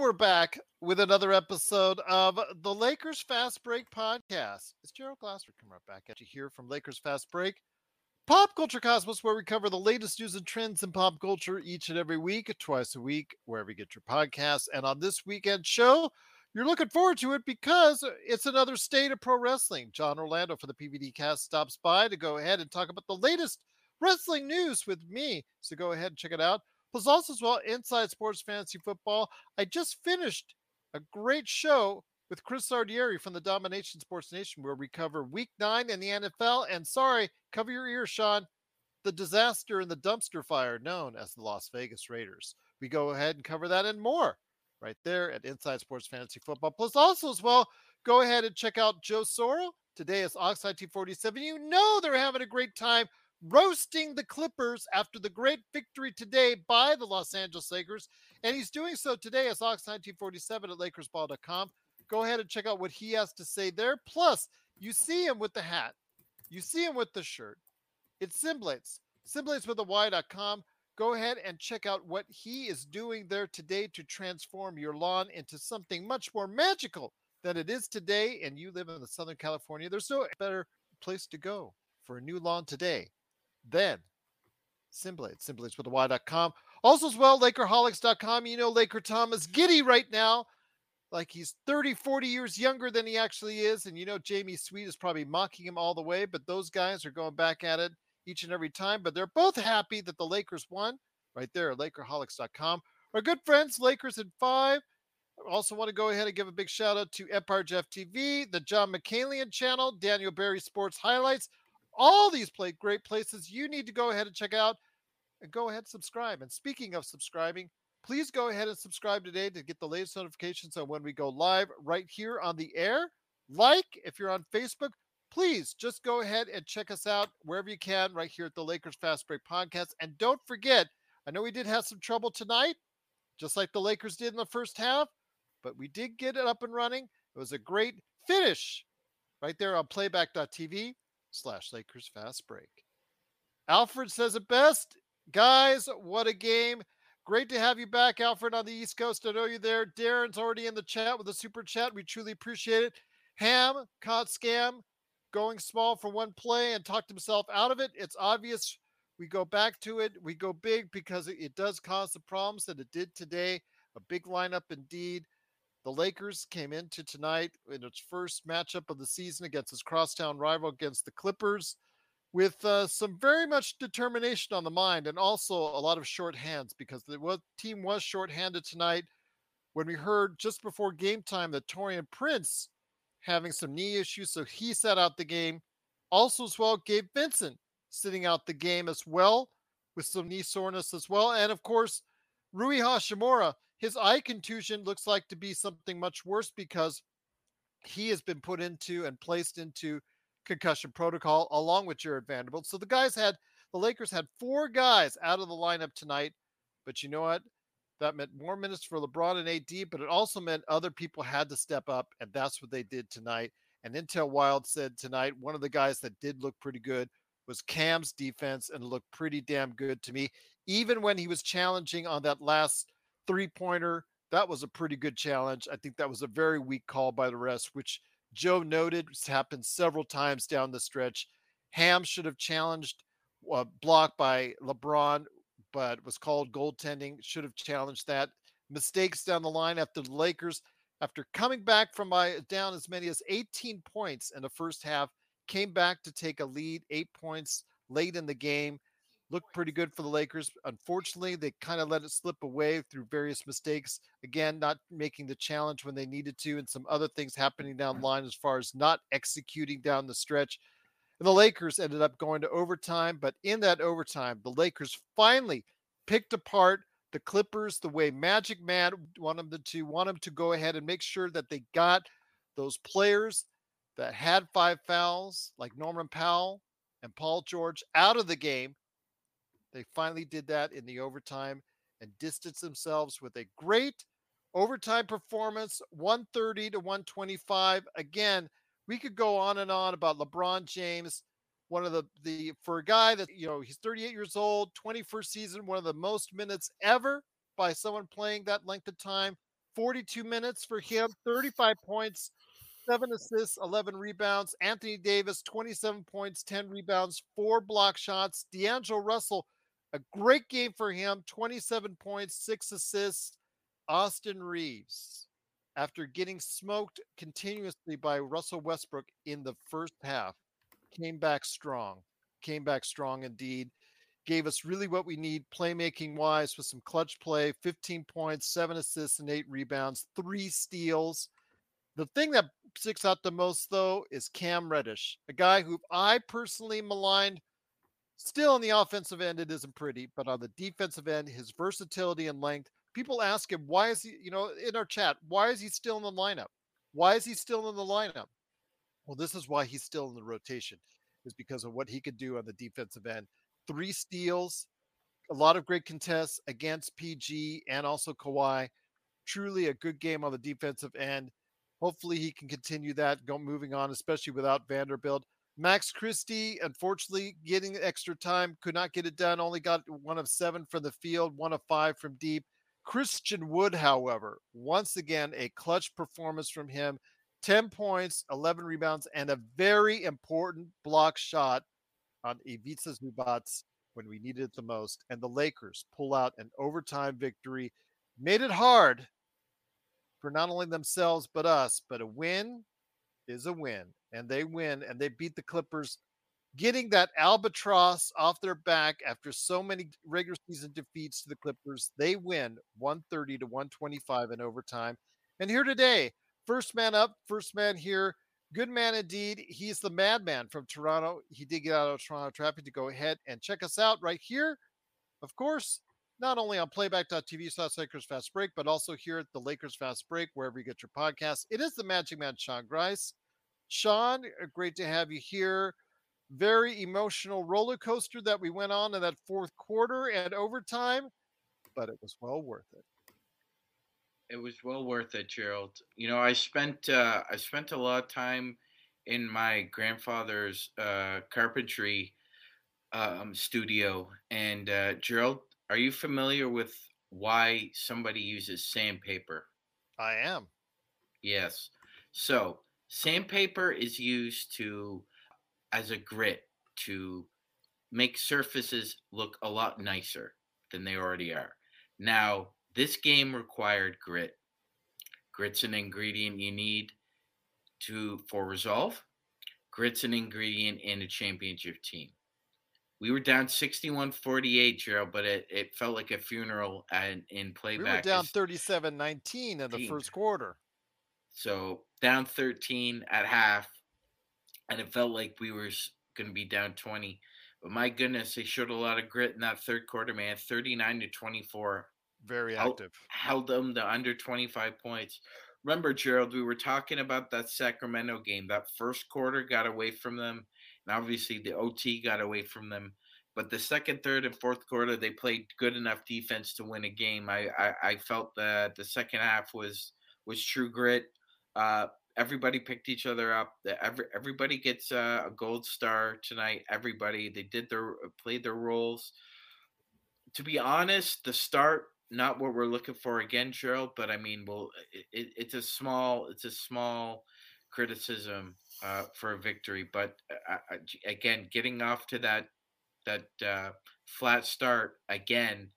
We're back with another episode of the Lakers Fast Break podcast. It's Gerald Glasser coming right back at you here from Lakers Fast Break. Pop Culture Cosmos, where we cover the latest news and trends in pop culture each and every week, twice a week, wherever you get your podcasts. And on this weekend show, you're looking forward to it because it's another state of pro wrestling. John Orlando for the PVD cast stops by to go ahead and talk about the latest wrestling news with me. So go ahead and check it out. Plus, also as well, Inside Sports Fantasy Football. I just finished a great show with Chris Sardieri from the Domination Sports Nation, where we cover Week Nine in the NFL. And sorry, cover your ears, Sean. The disaster in the dumpster fire known as the Las Vegas Raiders. We go ahead and cover that and more right there at Inside Sports Fantasy Football. Plus, also as well, go ahead and check out Joe Soro. Today is Oxide T47. You know they're having a great time roasting the Clippers after the great victory today by the Los Angeles Lakers. And he's doing so today as Ox1947 at LakersBall.com. Go ahead and check out what he has to say there. Plus, you see him with the hat, you see him with the shirt. It's Symblades, Symblades with a Y.com. Go ahead and check out what he is doing there today to transform your lawn into something much more magical than it is today. And you live in the Southern California, there's no better place to go for a new lawn today then Symblades, Symblades with a Y.com. Also, as well, Lakerholics.com. You know, Laker Tom is giddy right now, like he's 30, 40 years younger than he actually is. And you know, Jamie Sweet is probably mocking him all the way, but those guys are going back at it each and every time. But they're both happy that the Lakers won right there at Lakerholics.com. Our good friends, Lakers in five. Also, want to go ahead and give a big shout out to Empire Jeff TV, the John McCalian channel, Daniel Barry Sports Highlights, all these play great places you need to go ahead and check out and go ahead and subscribe. And speaking of subscribing, please go ahead and subscribe today to get the latest notifications on when we go live right here on the air. Like if you're on Facebook, please just go ahead and check us out wherever you can right here at the Lakers Fast Break podcast. And don't forget, I know we did have some trouble tonight, just like the Lakers did in the first half, but we did get it up and running. It was a great finish right there on playback.tv slash Lakers Fast Break. Alfred says it best. Guys, what a game. Great to have you back, Alfred, on the East Coast. I know you're there. Darren's already in the chat with a super chat. We truly appreciate it. Ham caught scam going small for one play and talked himself out of it. It's obvious we go back to it. We go big because it, it does cause the problems that it did today. A big lineup indeed. The Lakers came into tonight in its first matchup of the season against its crosstown rival against the Clippers with uh, some very much determination on the mind and also a lot of short hands because the team was short-handed tonight when we heard just before game time that Taurean Prince having some knee issues, so he sat out the game. Also, as well, Gabe Vincent sitting out the game as well with some knee soreness as well. And of course, Rui Hachimura, his eye contusion looks like to be something much worse because he has been put into and placed into concussion protocol along with Jared Vanderbilt. So the guys had the Lakers had four guys out of the lineup tonight, but you know what? That meant more minutes for LeBron and AD, but it also meant other people had to step up, and that's what they did tonight. And Intel Wild said tonight one of the guys that did look pretty good was Cam's defense and looked pretty damn good to me. Even when he was challenging on that last three pointer, that was a pretty good challenge. I think that was a very weak call by the rest, which Joe noted happened several times down the stretch. Ham should have challenged uh, blocked by LeBron, but was called goaltending. Should have challenged that. Mistakes down the line after the Lakers, after coming back from my down as many as 18 points in the first half, came back to take a lead, eight points late in the game. Looked pretty good for the Lakers. Unfortunately, they kind of let it slip away through various mistakes. Again, not making the challenge when they needed to, and some other things happening down the line as far as not executing down the stretch. And the Lakers ended up going to overtime. But in that overtime, the Lakers finally picked apart the Clippers the way Magic Man wanted them to want them to go ahead and make sure that they got those players that had five fouls, like Norman Powell and Paul George, out of the game. They finally did that in the overtime and distanced themselves with a great overtime performance 130 to 125 again we could go on and on about LeBron James, one of the the for a guy that you know he's 38 years old, 21st season, one of the most minutes ever by someone playing that length of time. 42 minutes for him, 35 points, seven assists, 11 rebounds. Anthony Davis, 27 points, 10 rebounds, four block shots. D'Angelo Russell, a great game for him, 27 points, six assists. Austin Reaves, after getting smoked continuously by Russell Westbrook in the first half, came back strong. Came back strong indeed. Gave us really what we need playmaking wise with some clutch play 15 points, seven assists, and eight rebounds, three steals. The thing that sticks out the most, though, is Cam Reddish, a guy who I personally maligned. Still on the offensive end, it isn't pretty, but on the defensive end, his versatility and length people ask him why is he you know in our chat why is he still in the lineup? Why is he still in the lineup? Well this is why he's still in the rotation is because of what he could do on the defensive end. Three steals a lot of great contests against pg and also Kawhi. truly a good game on the defensive end. Hopefully he can continue that go moving on especially without vanderbilt Max Christie, unfortunately, getting extra time, could not get it done. Only got one of seven from the field, one of five from deep. Christian Wood, however, once again, a clutch performance from him 10 points, 11 rebounds, and a very important block shot on Ivica Zubac when we needed it the most. And the Lakers pull out an overtime victory, made it hard for not only themselves, but us. But a win is a win. And they win and they beat the Clippers getting that albatross off their back after so many regular season defeats to the Clippers. They win 130 to 125 in overtime. And here today, first man up, first man here. Good man indeed. He's the madman from Toronto. He did get out of Toronto traffic to go ahead and check us out right here. Of course, not only on playback.tv slash Lakers Fast Break, but also here at the Lakers Fast Break, wherever you get your podcasts. It is the Magic Man, Sean Grice. Sean, uh, great to have you here very emotional roller coaster that we went on in that fourth quarter and overtime, but it was well worth it. It was well worth it, Gerald. You know, I spent uh, I spent a lot of time in my grandfather's uh, carpentry um, studio, and uh, Gerald, are you familiar with why somebody uses sandpaper? I am. Yes. So sandpaper is used to as a grit to make surfaces look a lot nicer than they already are. Now, this game required grit. Grit's an ingredient you need to for resolve. Grit's an ingredient in a championship team. We were down 61-48, Gerald, but it, it felt like a funeral and in playback. We were down 37-19 in the first quarter. So down 13 at half and it felt like we were going to be down 20. But my goodness, they showed a lot of grit in that third quarter, man. 39 to 24. Very active. Held, held them to under 25 points. Remember, Gerald, we were talking about that Sacramento game. That first quarter got away from them. And obviously, the OT got away from them. But the second, third, and fourth quarter, they played good enough defense to win a game. I, I, I felt that the second half was was true grit. Uh, everybody picked each other up. Every everybody gets a, a gold star tonight. Everybody they did their played their roles. To be honest, the start not what we're looking for again, Gerald. But I mean, well, it, it's a small it's a small criticism uh, for a victory. But uh, uh again, getting off to that that uh, flat start again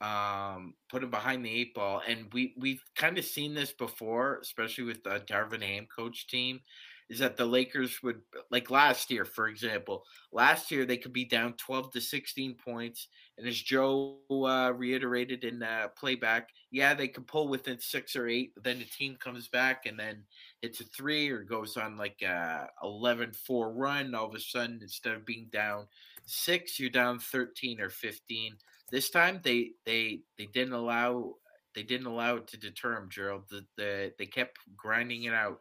um, put him behind the eight ball. And we we've kind of seen this before, especially with the Darvin Ham coach team, is that the Lakers would like last year, for example. Last year they could be down twelve to sixteen points, and as Joe uh, reiterated in uh, playback, yeah, they could pull within six or eight. But then the team comes back and then it's a three or goes on like a 11-4 run. All of a sudden, instead of being down six, you're down thirteen or fifteen this time they they they didn't allow they didn't allow it to deter him, Gerald. The, the, they kept grinding it out.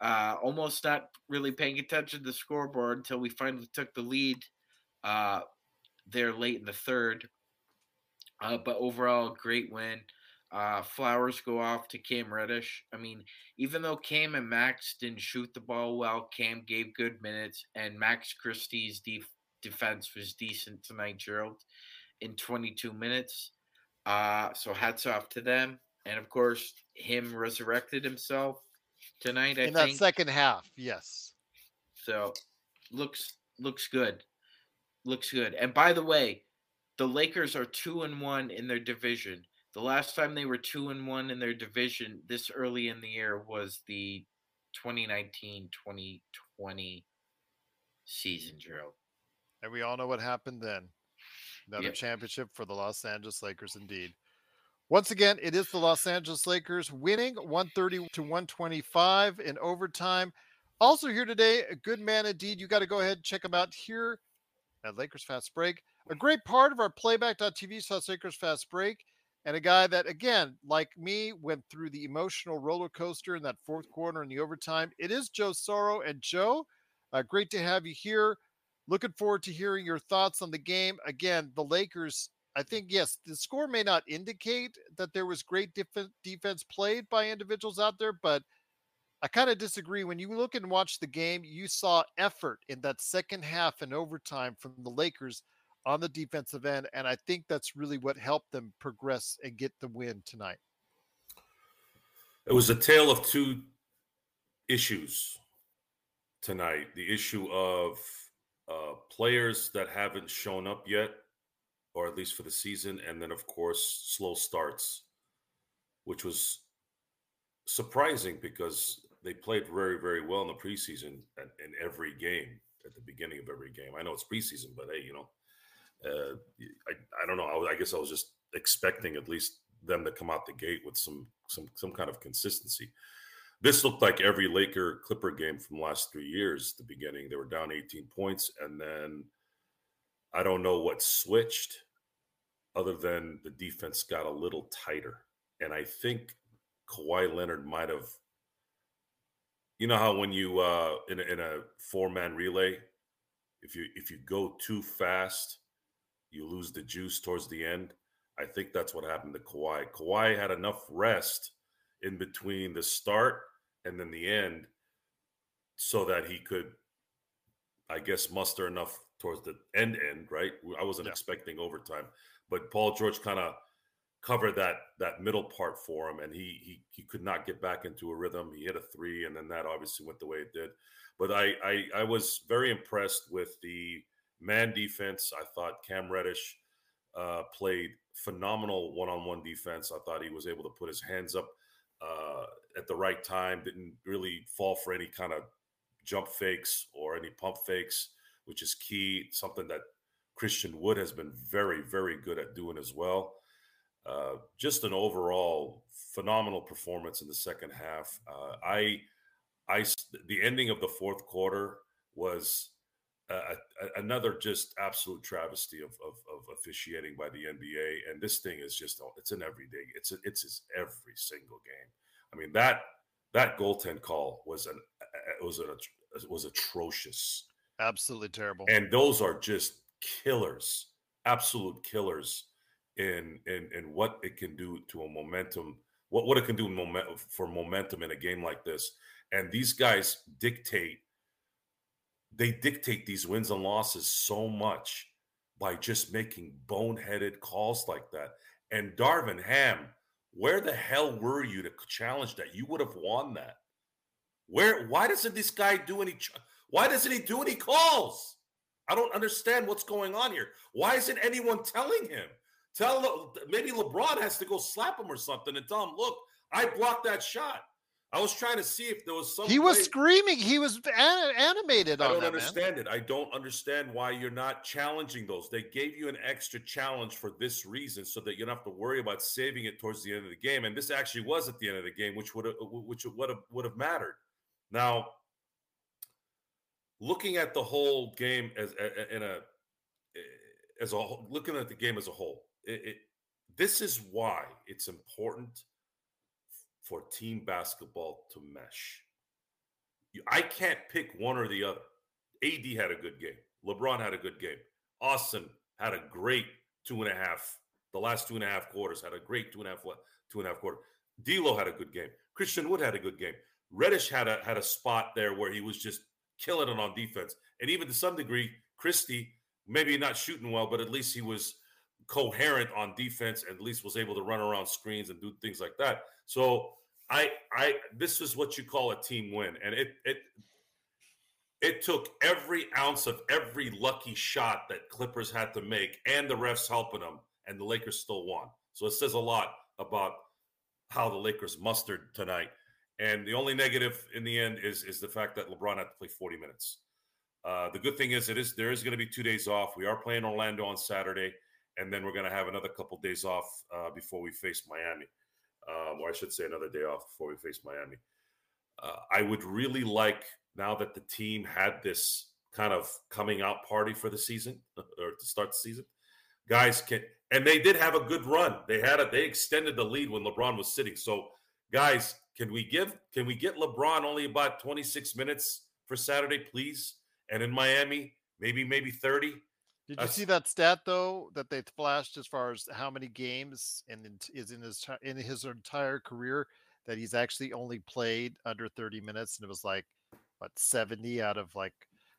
Uh, almost not really paying attention to the scoreboard until we finally took the lead uh, there late in the third. Uh, but overall, great win. Uh, flowers go off to Cam Reddish. I mean, even though Cam and Max didn't shoot the ball well, Cam gave good minutes, and Max Christie's def- defense was decent tonight, Gerald in 22 minutes. Uh, so hats off to them. And of course, him resurrected himself tonight. I in think. that second half, yes. So looks looks good, looks good. And by the way, the Lakers are two and one in their division. The last time they were two and one in their division this early in the year was the 2019-2020 season, Gerald. And we all know what happened then. Another Yep. championship for the Los Angeles Lakers, indeed. Once again, it is the Los Angeles Lakers winning 130 to 125 in overtime. Also here today, a good man indeed. You got to go ahead and check him out here at Lakers Fast Break. A great part of our playback.tv slash Lakers Fast Break. And a guy that, again, like me, went through the emotional roller coaster in that fourth quarter in the overtime. It is Joe Soro. And Joe, uh, great to have you here. Looking forward to hearing your thoughts on the game. Again, the Lakers, I think, yes, the score may not indicate that there was great def- defense played by individuals out there, but I kind of disagree. When you look and watch the game, you saw effort in that second half and overtime from the Lakers on the defensive end. And I think that's really what helped them progress and get the win tonight. It was a tale of two issues tonight the issue of uh, players that haven't shown up yet, or at least for the season, and then of course slow starts, which was surprising because they played very very well in the preseason and in every game at the beginning of every game. I know it's preseason, but hey, you know, uh, I I don't know. I, I guess I was just expecting at least them to come out the gate with some some some kind of consistency this looked like every Laker Clipper game from last three years. the beginning, they were down 18 points, and then I don't know what switched, other than the defense got a little tighter. And I think Kawhi Leonard might have. You know how when you uh, in a, in a four man relay, if you if you go too fast, you lose the juice towards the end. I think that's what happened to Kawhi. Kawhi had enough rest in between the start and then the end so that he could i guess muster enough towards the end end right i wasn't yeah. expecting overtime but paul george kind of covered that that middle part for him and he, he he could not get back into a rhythm. He hit a three and then that obviously went the way it did. But i i, I was very impressed with the man defense. I thought cam reddish uh, played phenomenal one-on-one defense. I thought he was able to put his hands up uh, at the right time, didn't really fall for any kind of jump fakes or any pump fakes, which is key. Something that Christian Wood has been very, very good at doing as well. Uh, just an overall phenomenal performance in the second half. Uh, I, I, the ending of the fourth quarter was another just absolute travesty of, of, of, officiating by the NBA. And this thing is just it's an everyday. It's a, it's every single game. I mean that that goaltend call was an was an was atrocious. Absolutely terrible. And those are just killers, absolute killers in in in what it can do to a momentum. What what it can do moment, for momentum in a game like this. And these guys dictate, they dictate these wins and losses so much by just making boneheaded calls like that. And Darvin Ham, where the hell were you to challenge that? You would have won that. Where? Why doesn't this guy do any? Why doesn't he do any calls? I don't understand what's going on here. Why isn't anyone telling him? Tell maybe LeBron has to go slap him or something and tell him, "Look, I blocked that shot." I was trying to see if there was some. He was way. screaming. He was an- animated. I don't that, understand man. it. I don't understand why you're not challenging those. They gave you an extra challenge for this reason, so that you don't have to worry about saving it towards the end of the game. And this actually was at the end of the game, which would have, which would have would have mattered. Now, looking at the whole game as in a eh, as a looking at the game as a whole, it, it, this is why it's important for team basketball to mesh. I can't pick one or the other. AD had a good game. LeBron had a good game. Austin had a great two and a half. The last two and a half quarters had a great two and a half two and a half quarter. D'Lo had a good game. Christian Wood had a good game. Reddish had a had a spot there where he was just killing it on defense, and even to some degree, Christie maybe not shooting well, but at least he was coherent on defense. And at least was able to run around screens and do things like that. So I I this is what you call a team win, and it it it took every ounce of every lucky shot that Clippers had to make, and the refs helping them, and the Lakers still won. So it says a lot about how the Lakers mustered tonight. And the only negative in the end is is the fact that LeBron had to play 40 minutes. Uh, the good thing is it is there is going to be two days off. We are playing Orlando on Saturday, and then we're going to have another couple days off uh, before we face Miami or I should say another day off before we face Miami. Uh, I would really like now that the team had this kind of coming out party for the season or to start the season, guys can and they did have a good run. They had a they extended the lead when LeBron was sitting. So, guys, can we give can we get LeBron only about 26 minutes for Saturday, please? And in Miami, maybe maybe 30. Did you see that stat though that they flashed as far as how many games and is in his in his entire career that he's actually only played under 30 minutes and it was like what 70 out of like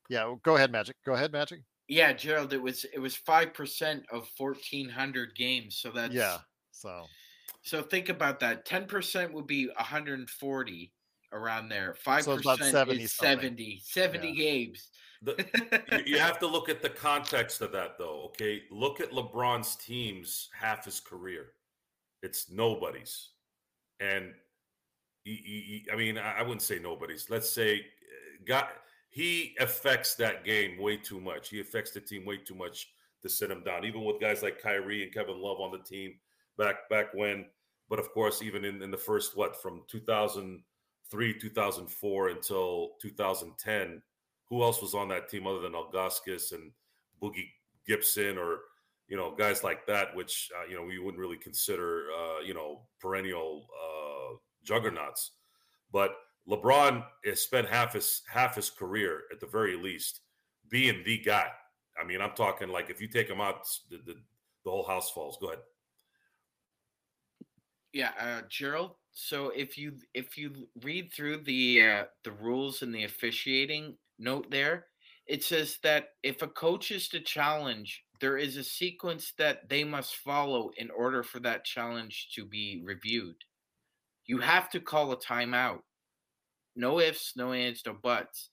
yeah go ahead magic go ahead magic yeah gerald it was it was 5% of 1400 games so that's yeah so so think about that 10% would be 140 around there 5% so 70 is 70 70 yeah. games the, you have to look at the context of that, though. Okay, look at LeBron's teams half his career; it's nobody's, and he, he, I mean, I wouldn't say nobody's. Let's say, uh, got he affects that game way too much. He affects the team way too much to sit him down. Even with guys like Kyrie and Kevin Love on the team back back when, but of course, even in, in the first what from 2003, 2004 until 2010 who else was on that team other than Ilgauskas and Boogie Gibson or you know guys like that, which uh, you know we wouldn't really consider uh, you know perennial uh, juggernauts. But LeBron has spent half his half his career at the very least being the guy. I mean, I'm talking like if you take him out, the the, the whole house falls. Go ahead. Yeah, uh, Gerald. So if you if you read through the uh, the rules and the officiating, note there. It says that if a coach is to challenge, there is a sequence that they must follow in order for that challenge to be reviewed. You have to call a timeout. No ifs, no ands, no buts.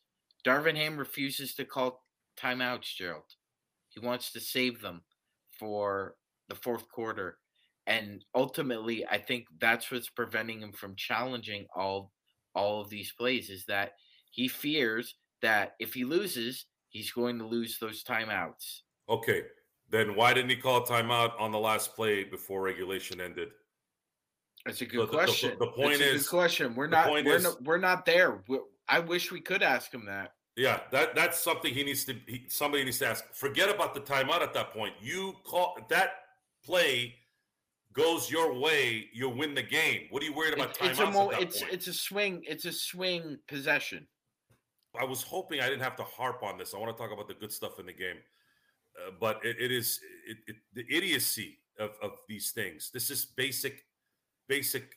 Darvin Ham refuses to call timeouts, Gerald. He wants to save them for the fourth quarter. And ultimately, I think that's what's preventing him from challenging all all of these plays is that he fears that if he loses, he's going to lose those timeouts. Okay. Then why didn't he call a timeout on the last play before regulation ended? That's a good so question. The, the, the point That's is, question. We're not. We're, is, not, we're not there. We're, I wish we could ask him that. Yeah, that that's something he needs to. He, somebody needs to ask. Forget about the timeout at that point. You call that play goes your way, you'll win the game. What are you worried about? It, it's a mo- it's point? it's a swing. It's a swing possession. I was hoping I didn't have to harp on this. I want to talk about the good stuff in the game, uh, but it, it is it, it, the idiocy of, of these things. This is basic, basic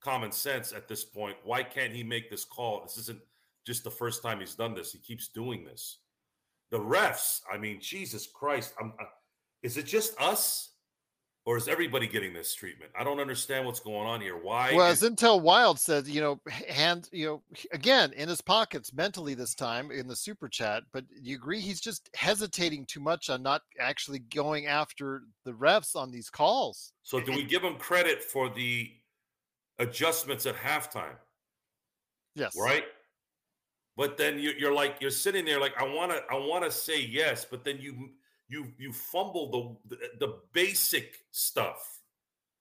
common sense at this point. Why can't he make this call? This isn't just the first time he's done this. He keeps doing this. The refs, I mean, Jesus Christ, I'm, uh, is it just us? Or is everybody getting this treatment? I don't understand what's going on here. Why? Well, is- as Intel Wild said, you know, hand, you know, again in his pockets mentally this time in the super chat. But you agree he's just hesitating too much on not actually going after the refs on these calls. so do we give him credit for the adjustments at halftime? Yes. right? But then you, you're like you're sitting there like I want to I want to say yes, but then you you you fumble the, the basic stuff.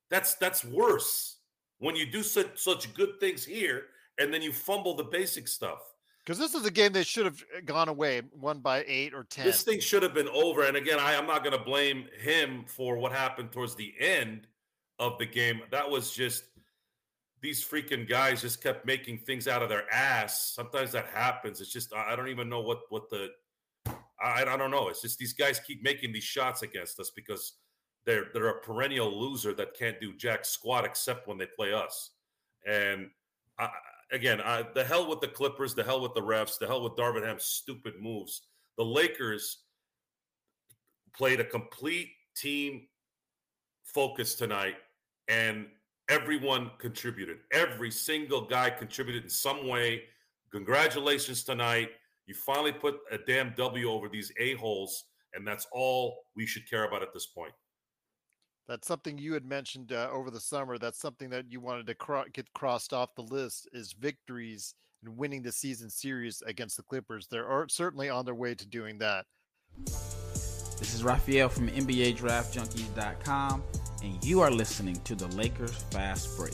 That's that's worse when you do such such good things here and then you fumble the basic stuff. Because this is a game that should have gone away, won by eight or ten. This thing should have been over. And again, I, I'm not going to blame him for what happened towards the end of the game. That was just these freaking guys just kept making things out of their ass. Sometimes that happens. It's just I I don't even know what what the I, I don't know. It's just these guys keep making these shots against us because they're they're a perennial loser that can't do jack squat except when they play us. And I, again, I, the hell with the Clippers, the hell with the refs, the hell with Darvin Ham's stupid moves. The Lakers played a complete team focus tonight, and everyone contributed. Every single guy contributed in some way. Congratulations tonight. You finally put a damn W over these a-holes, and that's all we should care about at this point. That's something you had mentioned uh, over the summer. That's something that you wanted to cro- get crossed off the list is victories and winning the season series against the Clippers. They're certainly on their way to doing that. This is Raphael from NBADraftJunkies.com, and you are listening to the Lakers Fast Break.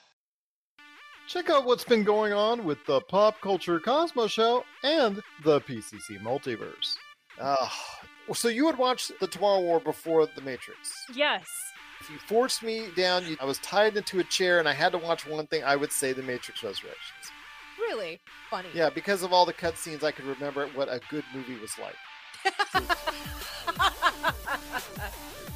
Check out what's been going on with the Pop Culture Cosmos Show and the PCC Multiverse. Ah, so you had watched the Tomorrow War before The Matrix. Yes. If you forced me down, you, I was tied into a chair and I had to watch one thing, I would say The Matrix Resurrections. Really funny. Yeah, because of all the cutscenes, I could remember what a good movie was like.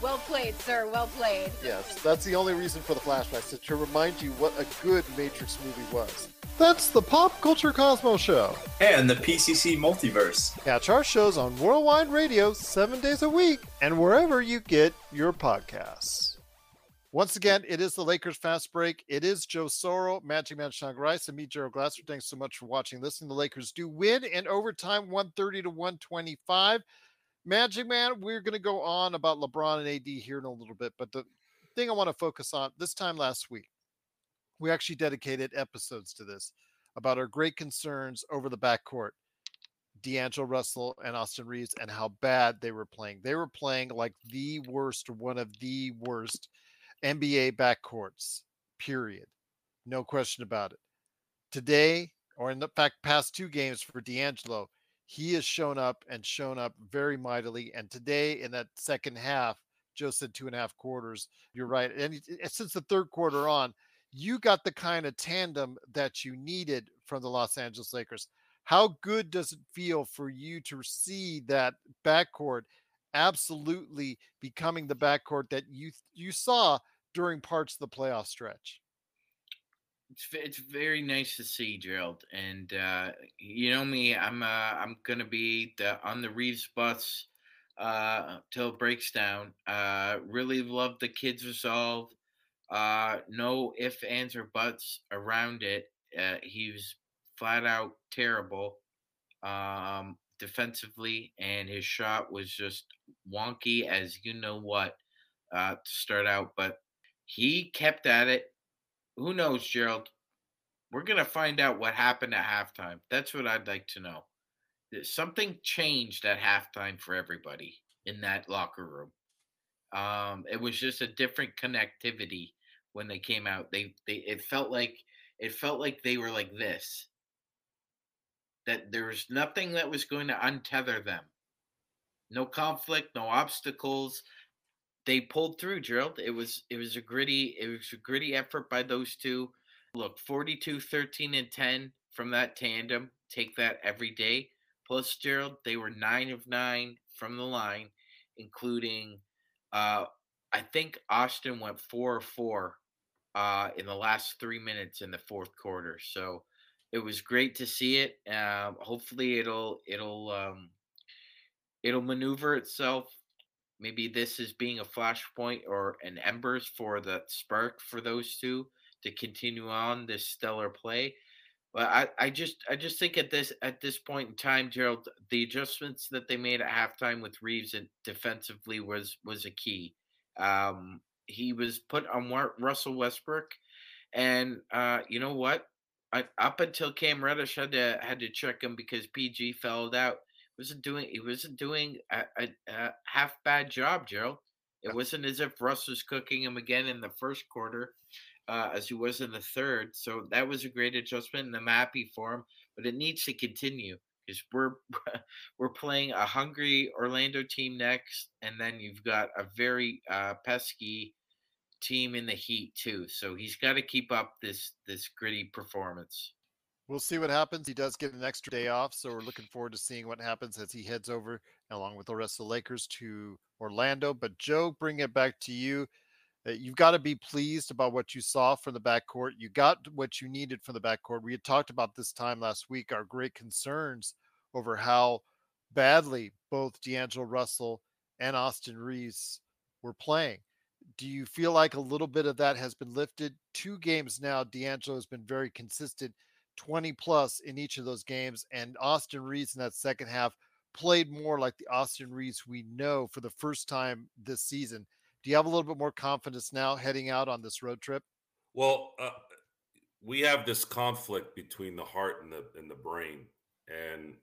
well played, sir. Well played. Yes, that's the only reason for the flashbacks, to, to remind you what a good Matrix movie was. That's the Pop Culture Cosmos Show. And the PCC Multiverse. Catch our shows on Worldwide Radio seven days a week and wherever you get your podcasts. Once again, it is the Lakers Fast Break. It is Joe Soro, Magic Man Sean Grice, and me, Gerald Glasser. Thanks so much for watching, listening. The Lakers do win in overtime, 130 to 125. Magic Man, we're going to go on about LeBron and AD here in a little bit, but the thing I want to focus on this time last week, we actually dedicated episodes to this about our great concerns over the backcourt. D'Angelo Russell and Austin Reaves and how bad they were playing. They were playing like the worst, one of the worst NBA backcourts, period. No question about it. Today, or in the fact, past two games for D'Angelo, he has shown up and shown up very mightily. And today, in that second half, Joe said two and a half quarters. You're mm. right. And since the third quarter on, you got the kind of tandem that you needed from the Los Angeles Lakers. How good does it feel for you to see that backcourt absolutely becoming the backcourt that you you saw during parts of the playoff stretch? It's it's very nice to see Gerald, and uh, you know me, I'm uh, I'm gonna be the, on the Reaves bus uh, till it breaks down. Uh, really love the kids resolve. Uh, no ifs, ands, or buts around it. Uh, he was flat out terrible um, defensively, and his shot was just wonky as you know what uh, to start out. But he kept at it. Who knows, Gerald? We're gonna find out what happened at halftime. That's what I'd like to know. Something changed at halftime for everybody in that locker room. Um, it was just a different connectivity when they came out. They they it felt like it felt like they were like this. That there was nothing that was going to untether them. No conflict, no obstacles. They pulled through, Gerald. It was it was a gritty it was a gritty effort by those two. Look, 42, 13, and 10 from that tandem. Take that every day. Plus, Gerald, they were nine of nine from the line, including uh I think Austin went four or four uh, in the last three minutes in the fourth quarter. So it was great to see it. Uh, hopefully, it'll it'll um, it'll maneuver itself. Maybe this is being a flashpoint or an embers for the spark for those two to continue on this stellar play. But I, I just I just think at this at this point in time, Gerald, the adjustments that they made at halftime with Reaves and defensively was was a key. Um, he was put on Russell Westbrook, and uh, you know what? I, up until Cam Reddish had to had to check him because PG fouled out. He wasn't doing he wasn't doing a, a, a half bad job, Joe. It wasn't as if Russ was cooking him again in the first quarter, uh, as he was in the third. So that was a great adjustment, and I'm happy for him. But it needs to continue because we're we're playing a hungry Orlando team next, and then you've got a very uh, pesky team in the Heat too. So he's got to keep up this this gritty performance. We'll see what happens. He does get an extra day off, so we're looking forward to seeing what happens as he heads over along with the rest of the Lakers to Orlando. But Joe, bring it back to you. Uh, you've got to be pleased about what you saw from the backcourt. You got what you needed from the backcourt. We had talked about this time last week our great concerns over how badly both D'Angelo Russell and Austin Reaves were playing. Do you feel like a little bit of that has been lifted? Two games now, D'Angelo has been very consistent, 20 plus in each of those games. And Austin Reaves in that second half played more like the Austin Reaves we know for the first time this season. Do you have a little bit more confidence now heading out on this road trip? Well, uh, we have this conflict between the heart and the and the brain, and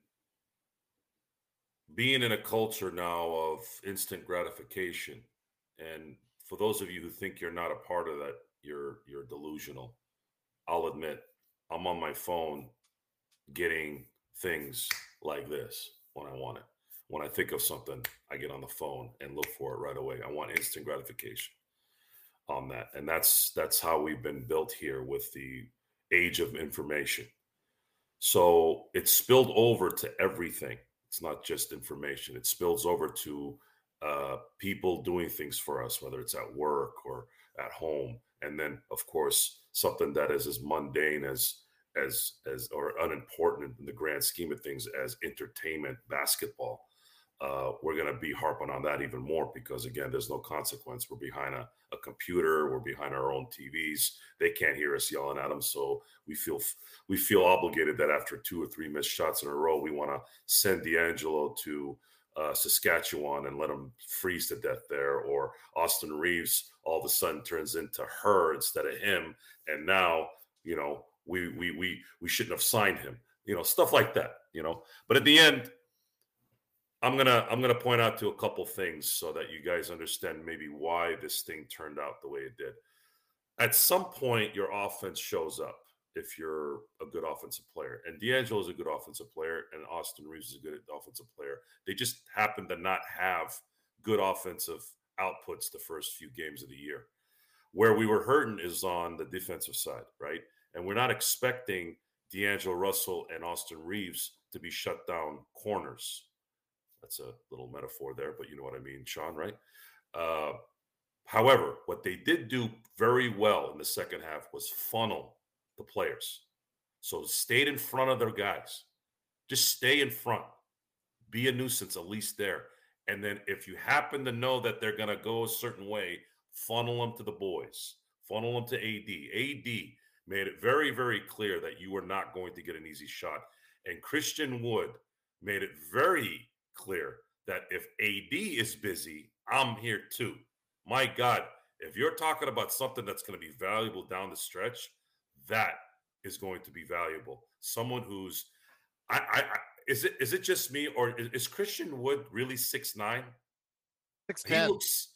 being in a culture now of instant gratification and for those of you who think you're not a part of that, you're you're delusional. I'll admit, I'm on my phone getting things like this when I want it. When I think of something, I get on the phone and look for it right away. I want instant gratification on that. And that's that's how we've been built here with the age of information. So it spilled over to everything. It's not just information. It spills over to uh, people doing things for us, whether it's at work or at home, and then of course something that is as mundane as as as or unimportant in the grand scheme of things as entertainment, basketball. Uh, we're going to be harping on that even more because again, there's no consequence. We're behind a, a computer, we're behind our own TVs. They can't hear us yelling at them, so we feel we feel obligated that after two or three missed shots in a row, we want to send D'Angelo to uh, Saskatchewan and let him freeze to death there, or Austin Reaves all of a sudden turns into her instead of him, and now you know we we we we shouldn't have signed him, you know, stuff like that, you know. But at the end, I'm gonna I'm gonna point out to a couple things so that you guys understand maybe why this thing turned out the way it did. At some point, your offense shows up if you're a good offensive player. And D'Angelo is a good offensive player, and Austin Reaves is a good offensive player. They just happen to not have good offensive outputs the first few games of the year. Where we were hurting is on the defensive side, right? And we're not expecting D'Angelo Russell and Austin Reaves to be shut down corners. That's a little metaphor there, but you know what I mean, Sean, right? Uh, however, what they did do very well in the second half was funnel the players. So stayed in front of their guys. Just stay in front. Be a nuisance at least there. And then if you happen to know that they're going to go a certain way, funnel them to the boys. Funnel them to AD. AD made it very, very clear that you were not going to get an easy shot. And Christian Wood made it very clear that if AD is busy, I'm here too. My God, if you're talking about something that's going to be valuable down the stretch, that is going to be valuable. Someone who's, I, I, I is it is it just me or is, is Christian Wood really six nine? Six ten. He looks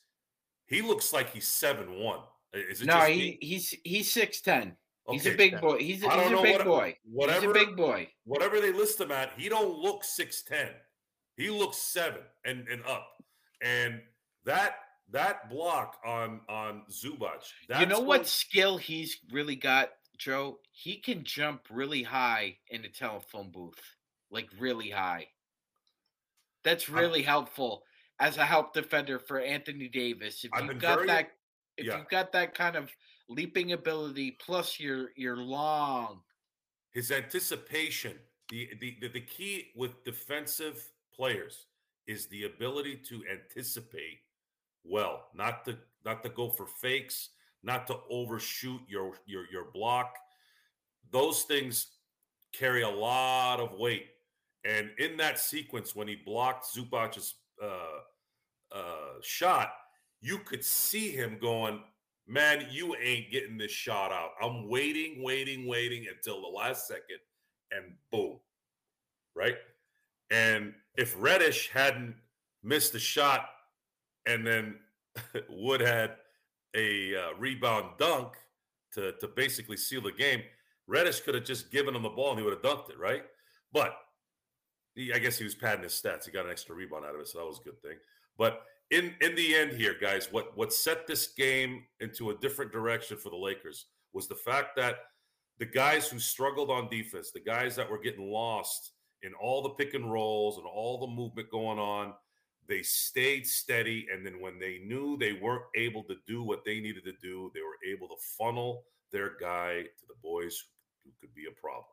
he looks like he's seven one. Is it no, just he, he's he's six ten. He's a big boy. He's a, he's a big what- boy. Whatever, He's a big boy. Whatever they list him at, he don't look six ten. He looks seven and and up. And that that block on on Zubac. That's you know what- skill he's really got, Joe? He can jump really high in the telephone booth, like really high. That's really helpful as a help defender for Anthony Davis. If you've got very- that, if yeah. you've got that kind of leaping ability, plus you're you're long. his anticipation the, the the the key with defensive players is the ability to anticipate well not to not to go for fakes not to overshoot your your your block those things carry a lot of weight and in that sequence when he blocked Zubac's uh uh shot you could see him going man, you ain't getting this shot out. I'm waiting, waiting, waiting until the last second, and boom, right? And if Reddish hadn't missed the shot, and then Wood had a uh, rebound dunk to to basically seal the game, Reddish could have just given him the ball and he would have dunked it, right? But he, I guess he was padding his stats. He got an extra rebound out of it, so that was a good thing. But in in the end here, guys, what what set this game into a different direction for the Lakers was the fact that the guys who struggled on defense, the guys that were getting lost in all the pick and rolls and all the movement going on, they stayed steady. And then when they knew they weren't able to do what they needed to do, they were able to funnel their guy to the boys who could be a problem.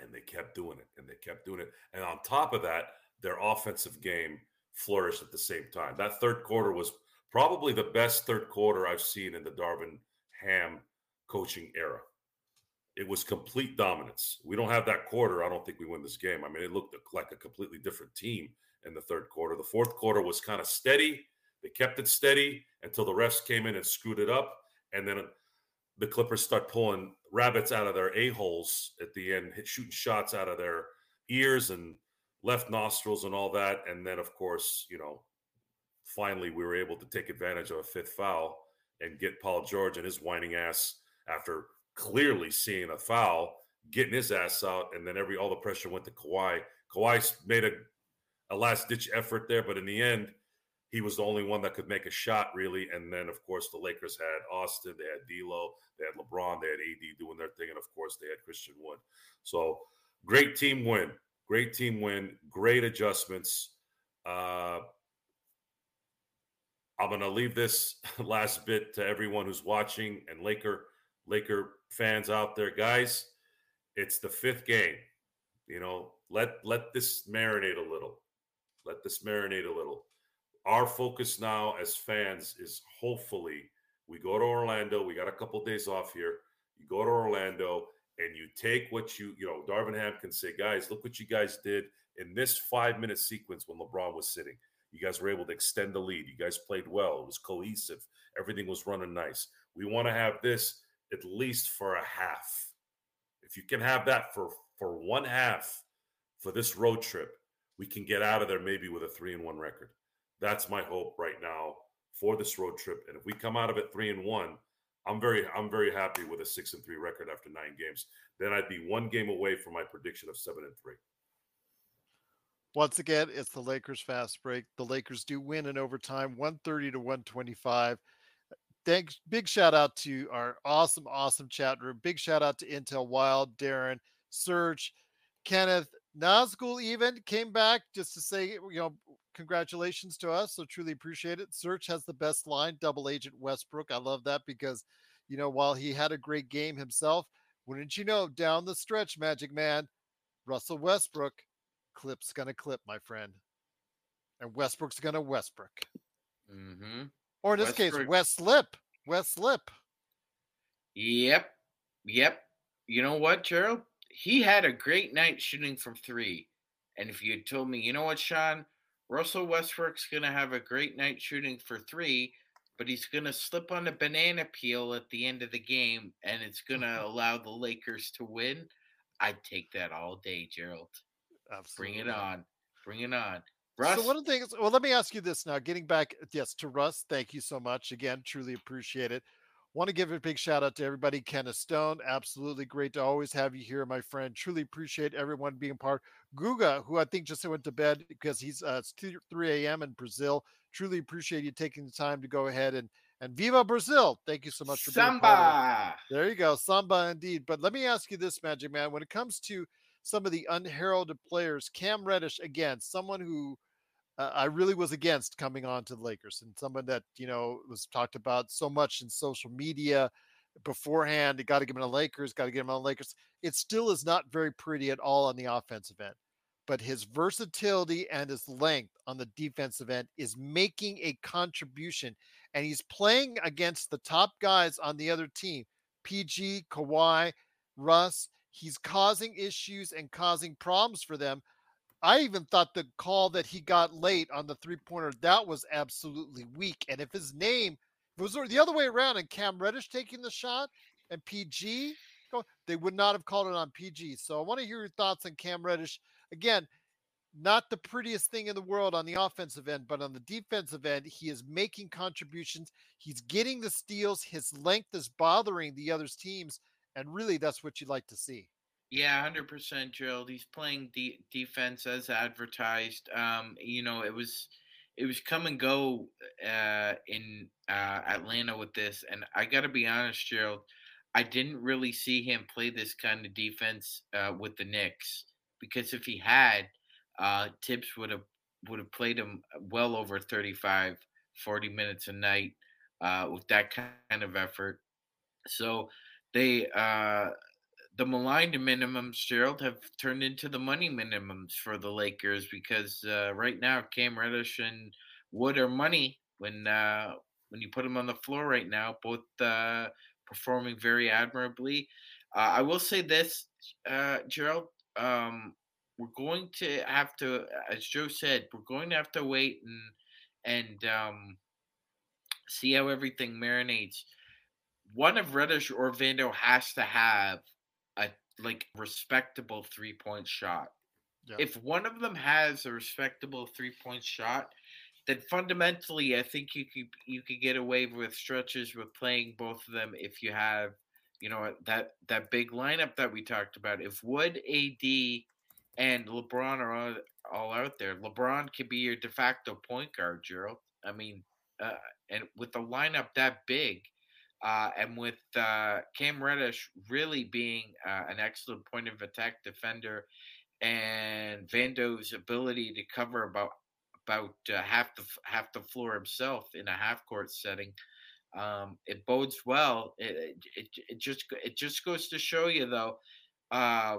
And they kept doing it and they kept doing it. And on top of that, their offensive game flourished at the same time. That third quarter was probably the best third quarter I've seen in the Darvin Ham coaching era. It was complete dominance. We don't have that quarter. I don't think we win this game. I mean, it looked like a completely different team in the third quarter. The fourth quarter was kind of steady. They kept it steady until the refs came in and screwed it up. And then the Clippers start pulling rabbits out of their a-holes at the end, shooting shots out of their ears and left nostrils and all that. And then, of course, you know, finally we were able to take advantage of a fifth foul and get Paul George and his whining ass after clearly seeing a foul, getting his ass out, and then every all the pressure went to Kawhi. Kawhi made a a last ditch effort there, but in the end, he was the only one that could make a shot really. And then, of course, the Lakers had Austin, they had D'Lo, they had LeBron, they had AD doing their thing, and of course, they had Christian Wood. So great team win, great team win, great adjustments. Uh, I'm going to leave this last bit to everyone who's watching and Laker Laker fans out there, guys. It's the fifth game. You know, let let this marinate a little. Let this marinate a little. Our focus now as fans is hopefully we go to Orlando. We got a couple days off here. You go to Orlando and you take what you, you know, Darvin Ham can say, guys, look what you guys did in this five minute sequence when LeBron was sitting. You guys were able to extend the lead. You guys played well. It was cohesive. Everything was running nice. We want to have this at least for a half. If you can have that for for one half for this road trip, we can get out of there maybe with a three and one record. That's my hope right now for this road trip. And if we come out of it three and one, I'm very I'm very happy with a six and three record after nine games. Then I'd be one game away from my prediction of seven and three. Once again, it's the Lakers fast break. The Lakers do win in overtime, 130 to 125. Thanks. Big shout out to our awesome, awesome chat room. Big shout out to Intel Wild, Darren, Serge, Kenneth, Nazgul even came back just to say, you know, congratulations to us. So truly appreciate it. Search has the best line, double agent Westbrook. I love that because, you know, while he had a great game himself, wouldn't you know, down the stretch, Magic Man, Russell Westbrook, clip's gonna clip, my friend. And Westbrook's gonna Westbrook. Mm-hmm. Or in this case, Westbrook. West Slip. West Slip. Yep. Yep. You know what, Gerald? He had a great night shooting from three. And if you had told me, you know what, Sean, Russell Westbrook's going to have a great night shooting for three, but he's going to slip on a banana peel at the end of the game and it's going to allow the Lakers to win, I'd take that all day, Gerald. Absolutely. Bring it on. Bring it on. Russ? So one of the things, well, let me ask you this now. Getting back, yes, to Russ, thank you so much again. Truly appreciate it. Want to give a big shout out to everybody. Kenneth Stone, absolutely great to always have you here, my friend. Truly appreciate everyone being part. Guga, who I think just went to bed because he's uh, it's 2, 3 a.m. in Brazil. Truly appreciate you taking the time to go ahead and and Viva Brazil. Thank you so much for being part of it. Samba. There you go, samba indeed. But let me ask you this, Magic Man. When it comes to some of the unheralded players, Cam Reddish again, someone who uh, I really was against coming on to the Lakers, and someone that you know was talked about so much in social media beforehand. You got to give him the Lakers, got to get him on the Lakers. It still is not very pretty at all on the offensive end, but his versatility and his length on the defensive end is making a contribution, and he's playing against the top guys on the other team. PG, Kawhi, Russ. He's causing issues and causing problems for them. I even thought the call that he got late on the three pointer that was absolutely weak. And if his name was the other way around and Cam Reddish taking the shot and PG, they would not have called it on PG. So I want to hear your thoughts on Cam Reddish. Again, not the prettiest thing in the world on the offensive end, but on the defensive end, he is making contributions. He's getting the steals. His length is bothering the other teams. And really, that's what you'd like to see. Yeah, hundred percent, Gerald. He's playing de- defense as advertised. Um, you know, it was it was come and go uh, in uh, Atlanta with this, and I got to be honest, Gerald. I didn't really see him play this kind of defense uh, with the Knicks because if he had, uh, Thibs would have would have played him well over 35, 40 minutes a night uh, with that kind of effort. So they uh, the maligned minimums, Gerald, have turned into the money minimums for the Lakers because uh, right now Cam Reddish and Wood are money when uh, when you put them on the floor right now, both uh, performing very admirably. Uh, I will say this, uh, Gerald. Um, we're going to have to, as Joe said, we're going to have to wait and and um, see how everything marinates. One of Reddish or Vando has to have like respectable three point shot. Yeah. If one of them has a respectable three point shot, then fundamentally I think you could you could get away with stretches with playing both of them if you have you know that that big lineup that we talked about. If Wood, AD, and LeBron are all, all out there, LeBron could be your de facto point guard, Gerald. I mean, uh, and with a lineup that big, uh, and with uh, Cam Reddish really being uh, an excellent point of attack defender, and Vando's ability to cover about about uh, half the half the floor himself in a half court setting, um, it bodes well. It, it it just it just goes to show you though, uh,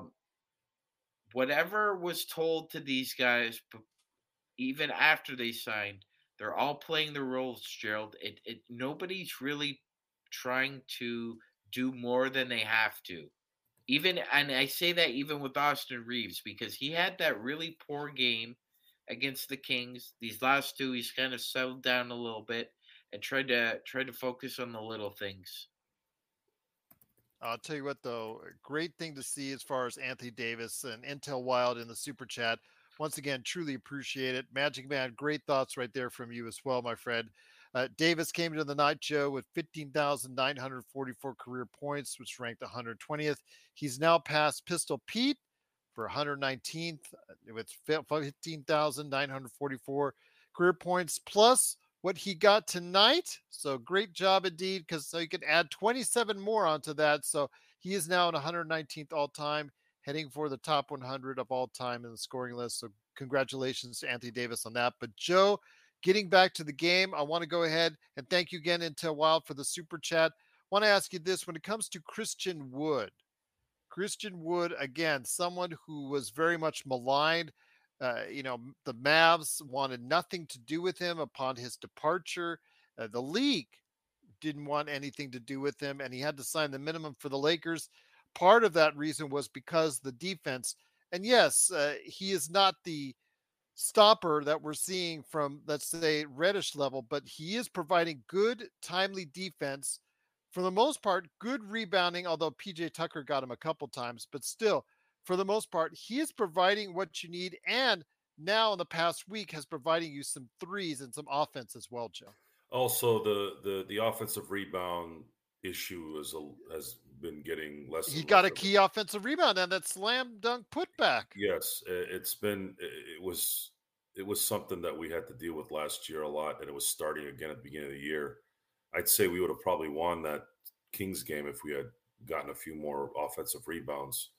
whatever was told to these guys, even after they signed, they're all playing their roles. Gerald, it, it nobody's really trying to do more than they have to. Even and I say that even with Austin Reaves because he had that really poor game against the Kings. These last two, he's kind of settled down a little bit and tried to try to focus on the little things. I'll tell you what, though, great thing to see as far as Anthony Davis and Intel Wild in the super chat. Once again, truly appreciate it. Magic Man, great thoughts right there from you as well, my friend. Uh, Davis came to the night show with 15,944 career points, which ranked 120th. He's now passed Pistol Pete for 119th with 15,944 career points plus what he got tonight. So great job indeed, because so you can add 27 more onto that. So he is now in 119th all time, heading for the top 100 of all time in the scoring list. So congratulations to Anthony Davis on that. But Joe, getting back to the game, I want to go ahead and thank you again, Intel Wild, for the super chat. I want to ask you this when it comes to Christian Wood. Christian Wood, again, someone who was very much maligned. Uh, you know, the Mavs wanted nothing to do with him upon his departure. Uh, the league didn't want anything to do with him, and he had to sign the minimum for the Lakers. Part of that reason was because the defense. And yes, uh, he is not the stopper that we're seeing from, let's say, Reddish level, but he is providing good, timely defense. For the most part, good rebounding, although PJ Tucker got him a couple times, but still, for the most part, he is providing what you need. And now in the past week has providing you some threes and some offense as well, Joe. Also, the the the offensive rebound issue is a, has been getting less. He got less a of key offensive rebound and that slam dunk putback. Yes, it's been it was it was something that we had to deal with last year a lot, and it was starting again at the beginning of the year. I'd say we would have probably won that Kings game if we had gotten a few more offensive rebounds.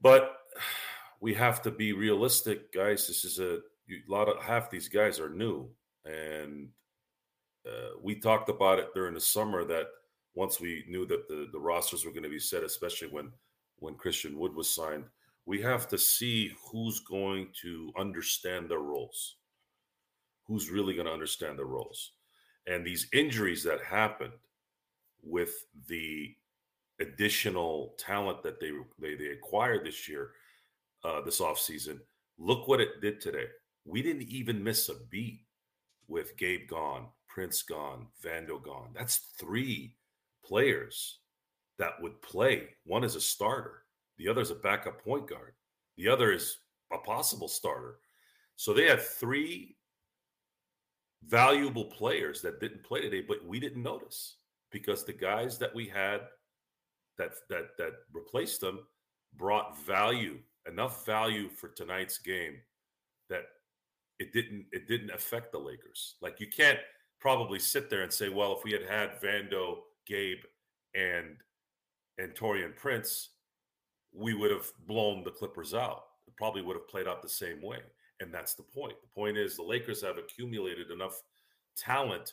But we have to be realistic, guys. This is a, a lot of half these guys are new, and uh, we talked about it during the summer that once we knew that the, the rosters were going to be set, especially when when Christian Wood was signed, we have to see who's going to understand their roles, who's really going to understand their roles, and these injuries that happened with the additional talent that they they, they acquired this year, uh, this offseason, look what it did today. We didn't even miss a beat with Gabe gone, Prince gone, Vando gone. That's three players that would play. One is a starter, the other is a backup point guard, the other is a possible starter. So they had three valuable players that didn't play today, but we didn't notice because the guys that we had that that that replaced them brought value, enough value for tonight's game that it didn't it didn't affect the Lakers. Like you can't probably sit there and say, well, if we had had Vando, Gabe, and and Taurean Prince, we would have blown the Clippers out. It probably would have played out the same way. And that's the point. The point is the Lakers have accumulated enough talent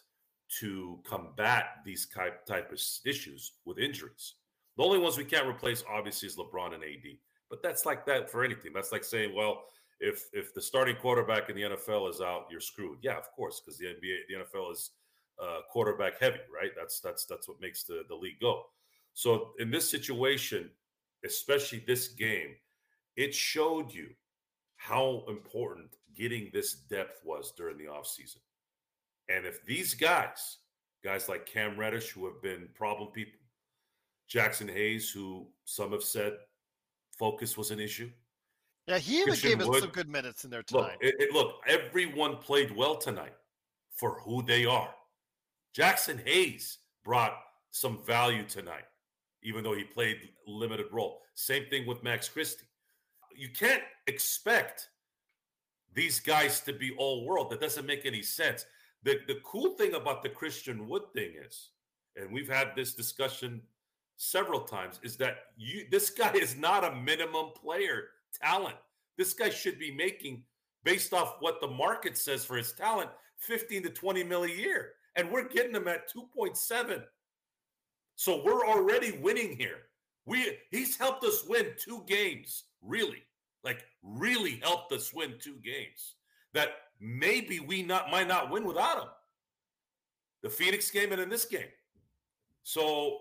to combat these type, type of issues with injuries. The only ones we can't replace, obviously, is LeBron and AD. But that's like that for anything. That's like saying, well, if if the starting quarterback in the NFL is out, you're screwed. Yeah, of course, because the NBA, the NFL is uh, quarterback heavy, right? That's that's that's what makes the the league go. So in this situation, especially this game, it showed you how important getting this depth was during the offseason. And if these guys, guys like Cam Reddish, who have been problem people, Jaxson Hayes, who some have said focus was an issue. Yeah, he even Christian gave us Wood- some good minutes in there Look, tonight. it, it- look, everyone played well tonight for who they are. Jaxson Hayes brought some value tonight, even though he played limited role. Same thing with Max Christie. You can't expect these guys to be all world. That doesn't make any sense. The the cool thing about the Christian Wood thing is, and we've had this discussion several times, is that you this guy is not a minimum player talent. This guy should be making, based off what the market says for his talent, 15 to 20 mil a year. And we're getting him at 2.7. So we're already winning here. We he's helped us win two games, really. Like really helped us win two games that maybe we not might not win without him. The Phoenix game and in this game. So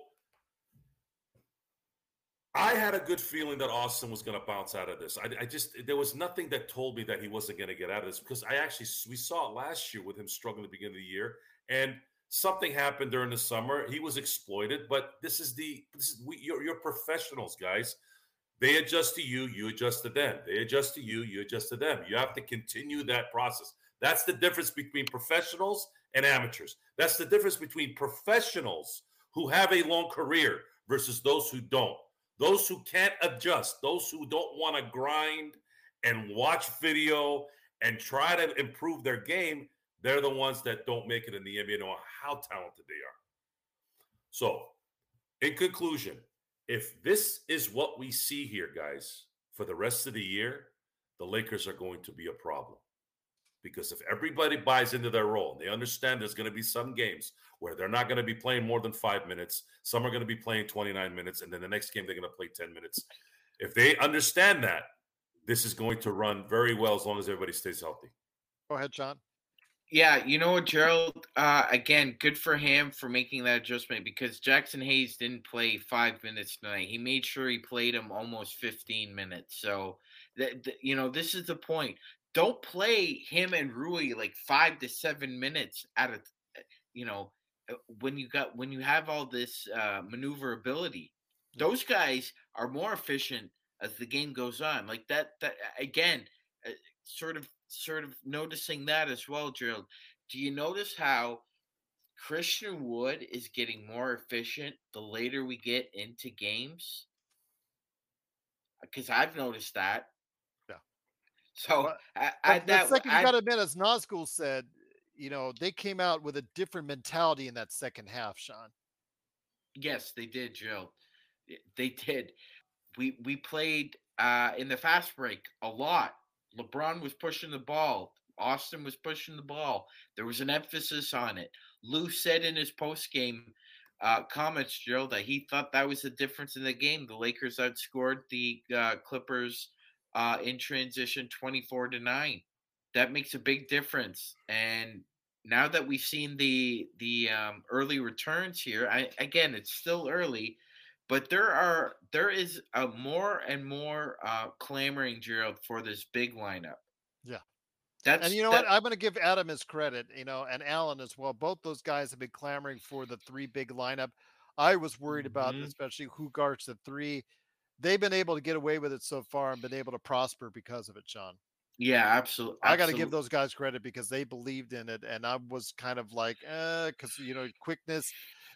I had a good feeling that Austin was going to bounce out of this. I, I just there was nothing that told me that he wasn't going to get out of this because I actually we saw it last year with him struggling at the beginning of the year, and something happened during the summer. He was exploited, but this is the this is we, you're, you're professionals, guys. They adjust to you, you adjust to them. They adjust to you, you adjust to them. You have to continue that process. That's the difference between professionals and amateurs. That's the difference between professionals who have a long career versus those who don't. Those who can't adjust, those who don't want to grind and watch video and try to improve their game, they're the ones that don't make it in the NBA, no matter how talented they are. So, in conclusion, if this is what we see here, guys, for the rest of the year, the Lakers are going to be a problem. Because if everybody buys into their role, and they understand there's going to be some games where they're not going to be playing more than five minutes. Some are going to be playing 29 minutes, and then the next game they're going to play 10 minutes. If they understand that, this is going to run very well as long as everybody stays healthy. Go ahead, John. Yeah, you know what, Gerald? Uh, again, good for him for making that adjustment because Jaxson Hayes didn't play five minutes tonight. He made sure he played him almost 15 minutes. So, that th- you know, this is the point. Don't play him and Rui like five to seven minutes at a, you know, uh, when you got when you have all this uh, maneuverability. Those guys are more efficient as the game goes on. Like that. That again, uh, sort of sort of noticing that as well, Gerald. Do you notice how Christian Wood is getting more efficient the later we get into games? Because I've noticed that. Yeah. So Well, I, I, the that second you I- got to admit, as Nazgul said, you know, they came out with a different mentality in that second half, Sean. Yes, they did, Jill. They did. We we played uh, in the fast break a lot. LeBron was pushing the ball. Austin was pushing the ball. There was an emphasis on it. Lue said in his post game uh, comments, Jill, that he thought that was the difference in the game. The Lakers outscored the uh, Clippers uh, in transition, twenty-four to nine. That makes a big difference. And now that we've seen the the um, early returns here, I, again, it's still early, but there are there is a more and more uh, clamoring, Gerald, for this big lineup. Yeah. That's and you know that- what? I'm going to give Adam his credit, you know, and Alan as well. Both those guys have been clamoring for the three big lineup. I was worried about, Mhm. especially who guards the three. They've been able to get away with it so far and been able to prosper because of it, Sean. Yeah, absolutely. I got to give those guys credit because they believed in it, and I was kind of like, uh, because you know, quickness.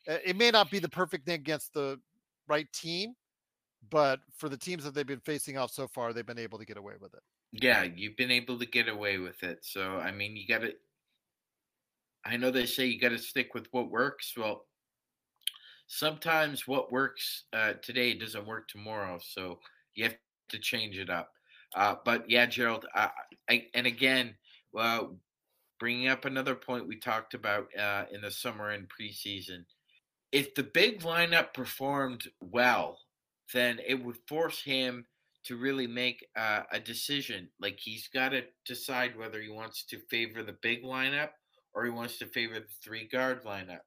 uh, It may not be the perfect thing against the right team, but for the teams that they've been facing off so far, they've been able to get away with it. Yeah, you've been able to get away with it. So I mean, you got to. I know they say you got to stick with what works. Well, sometimes what works uh, today doesn't work tomorrow, so you have to change it up. Uh, but yeah, Gerald, I, I, and again, well, bringing up another point we talked about uh, in the summer and preseason, if the big lineup performed well, then it would force him to really make uh, a decision. Like he's got to decide whether he wants to favor the big lineup or he wants to favor the three guard lineup.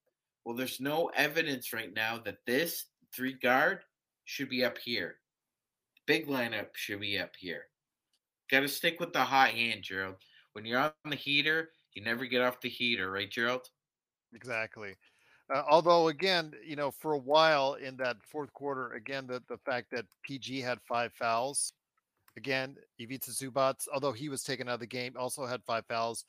Well, there's no evidence right now that this three guard should be up here. Big lineup should be up here. Got to stick with the hot hand, Gerald. When you're on the heater, you never get off the heater, right, Gerald? Exactly. Uh, although, again, you know, for a while in that fourth quarter, again, the, the fact that PG had five fouls, again, Ivica Zubac, although he was taken out of the game, also had five fouls.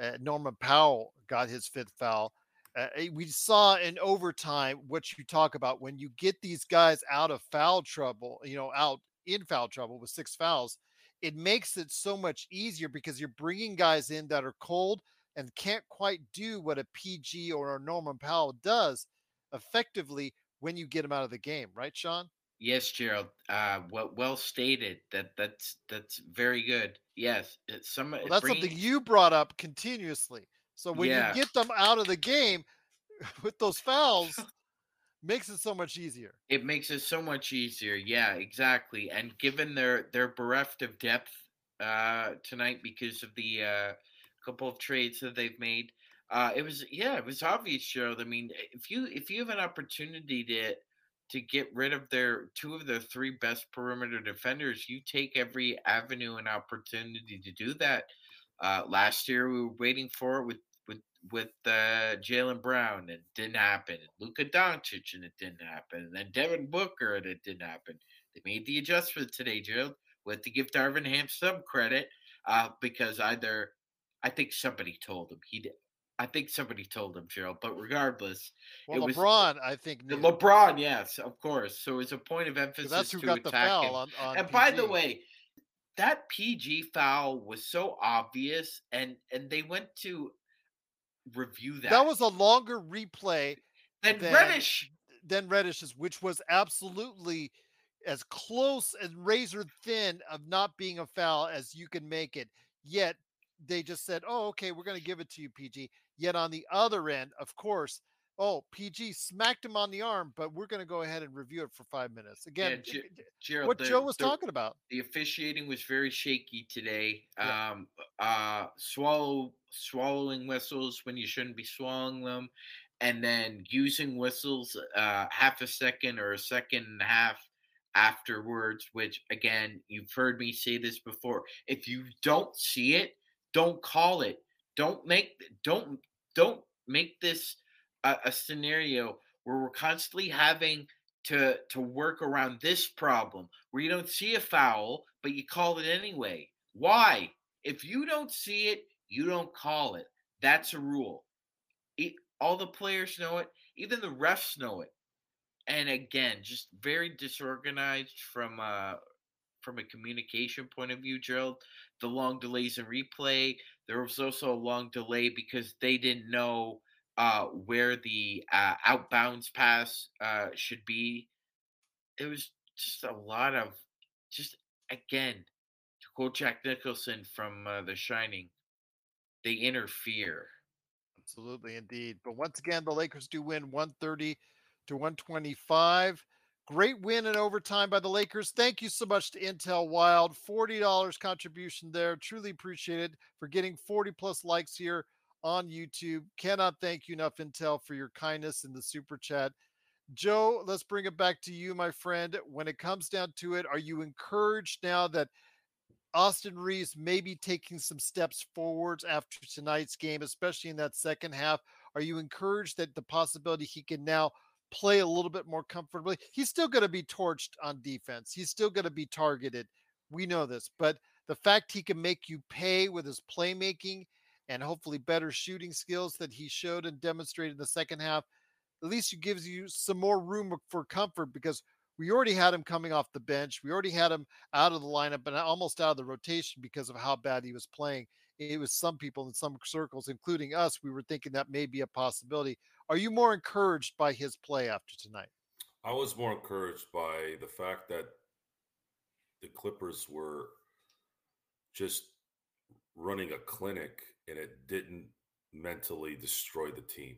Uh, Norman Powell got his fifth foul. Uh, we saw in overtime what you talk about when you get these guys out of foul trouble, you know, out in foul trouble with six fouls, it makes it so much easier because you're bringing guys in that are cold and can't quite do what a PG or a Norman Powell does effectively when you get him out of the game, right, Sean? Yes, Gerald. Uh, well, well stated. That that's that's very good. Yes, it's some. Well, that's bringing- something you brought up continuously. So when Yeah. you get them out of the game with those fouls, makes it so much easier. It makes it so much easier. Yeah, exactly. And given their they're bereft of depth uh, tonight because of the uh, couple of trades that they've made, uh, it was yeah, it was obvious, Gerald. I mean, if you if you have an opportunity to to get rid of their two of their three best perimeter defenders, you take every avenue and opportunity to do that. Uh, last year, we were waiting for it with with with uh, Jaylen Brown, and it didn't happen. Luka Doncic, and it didn't happen. And then Devin Booker, and it didn't happen. They made the adjustment today, Gerald. We have to give Darvin Ham some credit uh, because either I think somebody told him he did. I think somebody told him, Gerald. But regardless, Well, it was LeBron, I think, knew, LeBron, yes, of course. So it's a point of emphasis that's who to got the foul him. on, on and by the way, that PG foul was so obvious, and and they went to review that. that was a longer replay then than- Reddish. than Reddish's, which was absolutely as close and razor thin of not being a foul as you can make it. Yet they just said, "Oh, okay, we're going to give it to you, PG." Yet on the other end, of course, oh, PG smacked him on the arm, but we're going to go ahead and review it for five minutes. Again, j- j- Gerald, what the- Joe was the- talking about. the officiating was very shaky today. Yeah. Um, uh, swallow swallowing whistles when you shouldn't be swallowing them, and then using whistles uh, half a second or a second and a half afterwards. Which again, you've heard me say this before. If you don't see it, don't call it. Don't make don't don't make this a, a scenario where we're constantly having to to work around this problem where you don't see a foul but you call it anyway Why? If you don't see it, you don't call it. That's a rule. It, all the players know it, even the refs know it. And again, just very disorganized from a from a communication point of view, Gerald. The long delays in replay. There was also a long delay because they didn't know uh, where the uh, outbounds pass uh, should be. It was just a lot of, just again, to quote Jack Nicholson from uh, The Shining, they interfere. Absolutely, indeed. But once again, the Lakers do win 130 to 125. Great win in overtime by the Lakers. Thank you so much to Intel Wild. $40 contribution there. Truly appreciated for getting 40 plus likes here on YouTube. Cannot thank you enough, Intel, for your kindness in the super chat. Joe, let's bring it back to you, my friend. When it comes down to it, are you encouraged now that Austin Reaves may be taking some steps forwards after tonight's game, especially in that second half? Are you encouraged that the possibility he can now play a little bit more comfortably? He's still going to be torched on defense, he's still going to be targeted. We know this, but the fact he can make you pay with his playmaking and hopefully better shooting skills that he showed and demonstrated in the second half, at least it gives you some more room for comfort because we already had him coming off the bench. We already had him out of the lineup and almost out of the rotation because of how bad he was playing. It was some people in some circles, including us, we were thinking that may be a possibility. Are you more encouraged by his play after tonight? I was more encouraged by the fact that the Clippers were just running a clinic and it didn't mentally destroy the team.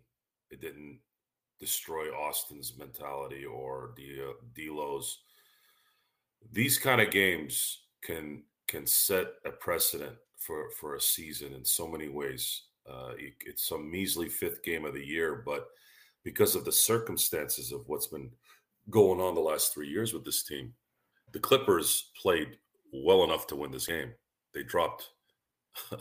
It didn't destroy Austin's mentality or uh, D'Lo's. These kind of games can can set a precedent for for a season in so many ways. Uh, it's some measly fifth game of the year, but because of the circumstances of what's been going on the last three years with this team, the Clippers played well enough to win this game. They dropped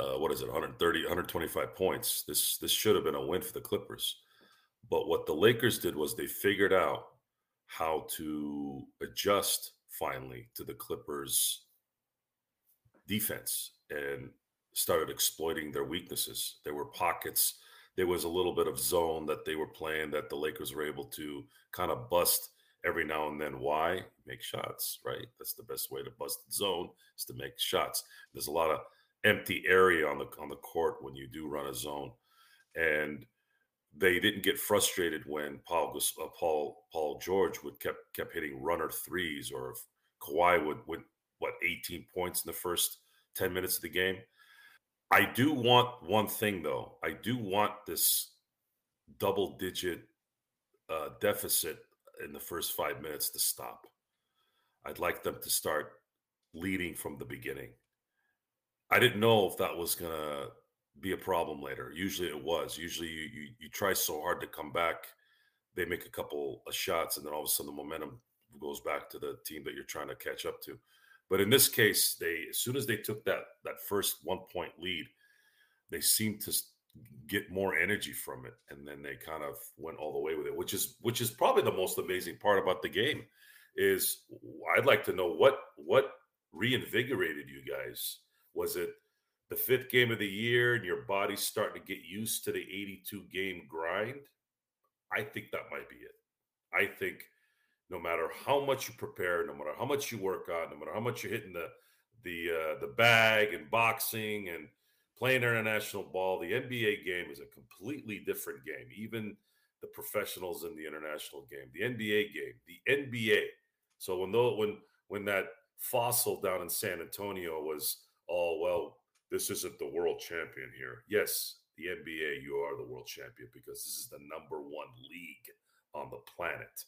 uh, what is it 130 125 points this this should have been a win for the clippers but what the lakers did was they figured out how to adjust finally to the clippers defense and started exploiting their weaknesses. There were pockets there was a little bit of zone that they were playing that the lakers were able to kind of bust every now and then. Why? Make shots right? That's the best way to bust the zone is to make shots. There's a lot of empty area on the on the court when you do run a zone, and they didn't get frustrated when Paul uh, Paul Paul George would kept kept hitting runner threes, or if Kawhi would would what 18 points in the first 10 minutes of the game. I do want one thing though. I do want this double digit uh, deficit in the first five minutes to stop. I'd like them to start leading from the beginning. I didn't know if that was gonna be a problem later. Usually it was. Usually you you, you try so hard to come back, they make a couple of shots, and then all of a sudden the momentum goes back to the team that you're trying to catch up to. But in this case, they as soon as they took that that first one point lead, they seemed to get more energy from it, and then they kind of went all the way with it, which is which is probably the most amazing part about the game. Is I'd like to know what what reinvigorated you guys was it the fifth game of the year and your body's starting to get used to the 82 game grind? I think that might be it. I think no matter how much you prepare, no matter how much you work on, no matter how much you're hitting the the uh, the bag and boxing and playing international ball, the NBA game is a completely different game. Even the professionals in the international game, the NBA game, the NBA. So when though when when that fossil down in San Antonio was oh, well, this isn't the world champion here. Yes, the NBA, you are the world champion because this is the number one league on the planet.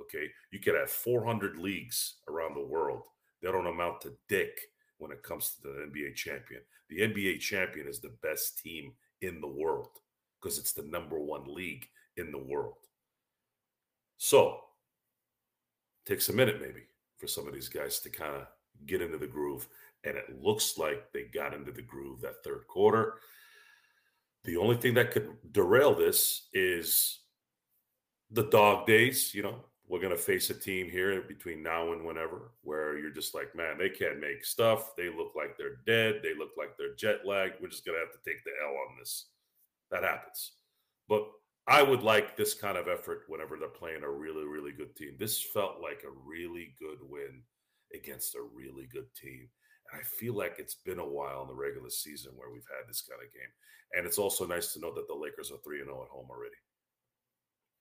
Okay. You could have 400 leagues around the world. They don't amount to dick when it comes to the NBA champion. The NBA champion is the best team in the world because it's the number one league in the world. So, takes a minute maybe for some of these guys to kind of get into the groove and it looks like they got into the groove that third quarter. The only thing that could derail this is the dog days. You know, we're going to face a team here between now and whenever where you're just like, man, they can't make stuff. They look like they're dead. They look like they're jet lagged. We're just gonna have to take the L on this. That happens. But I would like this kind of effort whenever they're playing a really, really good team. This felt like a really good win against a really good team. And I feel like it's been a while in the regular season where we've had this kind of game. And it's also nice to know that the Lakers are 3 0 at home already.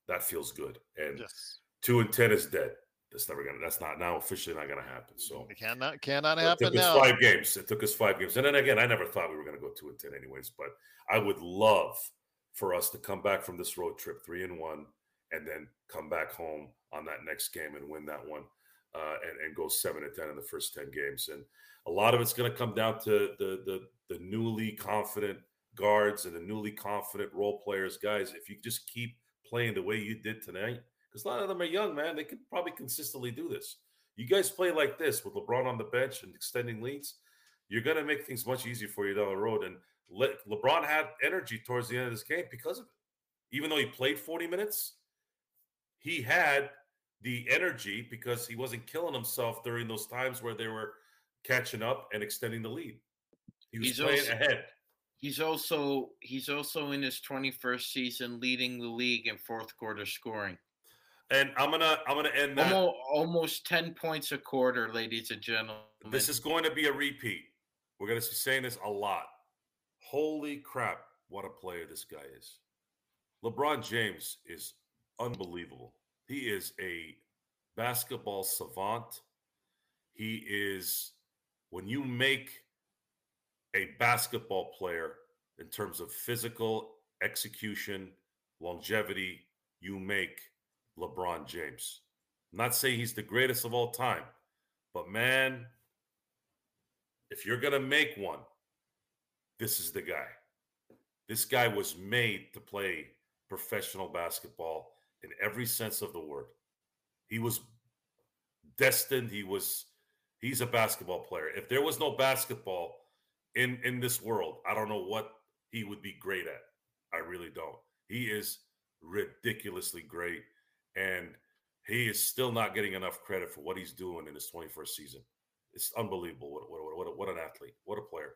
That feels good. And Yes. 2 and 10 is dead. That's never gonna that's not now officially not gonna happen. So It cannot cannot it happen took us five games. It took us five games. And then again, I never thought we were gonna go two and ten anyways, but I would love for us to come back from this road trip three and one and then come back home on that next game and win that one uh, and, and go seven and ten in the first 10 games. And a lot of it's gonna come down to the the the newly confident guards and the newly confident role players, guys. If you just keep playing the way you did tonight, because a lot of them are young, man, they could probably consistently do this. You guys play like this with LeBron on the bench and extending leads, you're going to make things much easier for you down the road. And Le- LeBron had energy towards the end of this game because of it. Even though he played 40 minutes, he had the energy because he wasn't killing himself during those times where they were catching up and extending the lead. He was He's playing also- ahead. He's also he's also in his 21st season leading the league in fourth quarter scoring. And I'm gonna I'm gonna end that. Almost, almost 10 points a quarter, ladies and gentlemen. This is going to be a repeat. We're going to be saying this a lot. Holy crap, what a player this guy is. LeBron James is unbelievable. He is a basketball savant. He is, when you make a basketball player in terms of physical execution, longevity, you make LeBron James. I'm not saying he's the greatest of all time, but man, if you're going to make one, this is the guy. This guy was made to play professional basketball in every sense of the word. He was destined, he was he's a basketball player. If there was no basketball in in this world, I don't know what he would be great at. I really don't. He is ridiculously great and he is still not getting enough credit for what he's doing in his 21st season. It's unbelievable. What what what, what an athlete. What a player.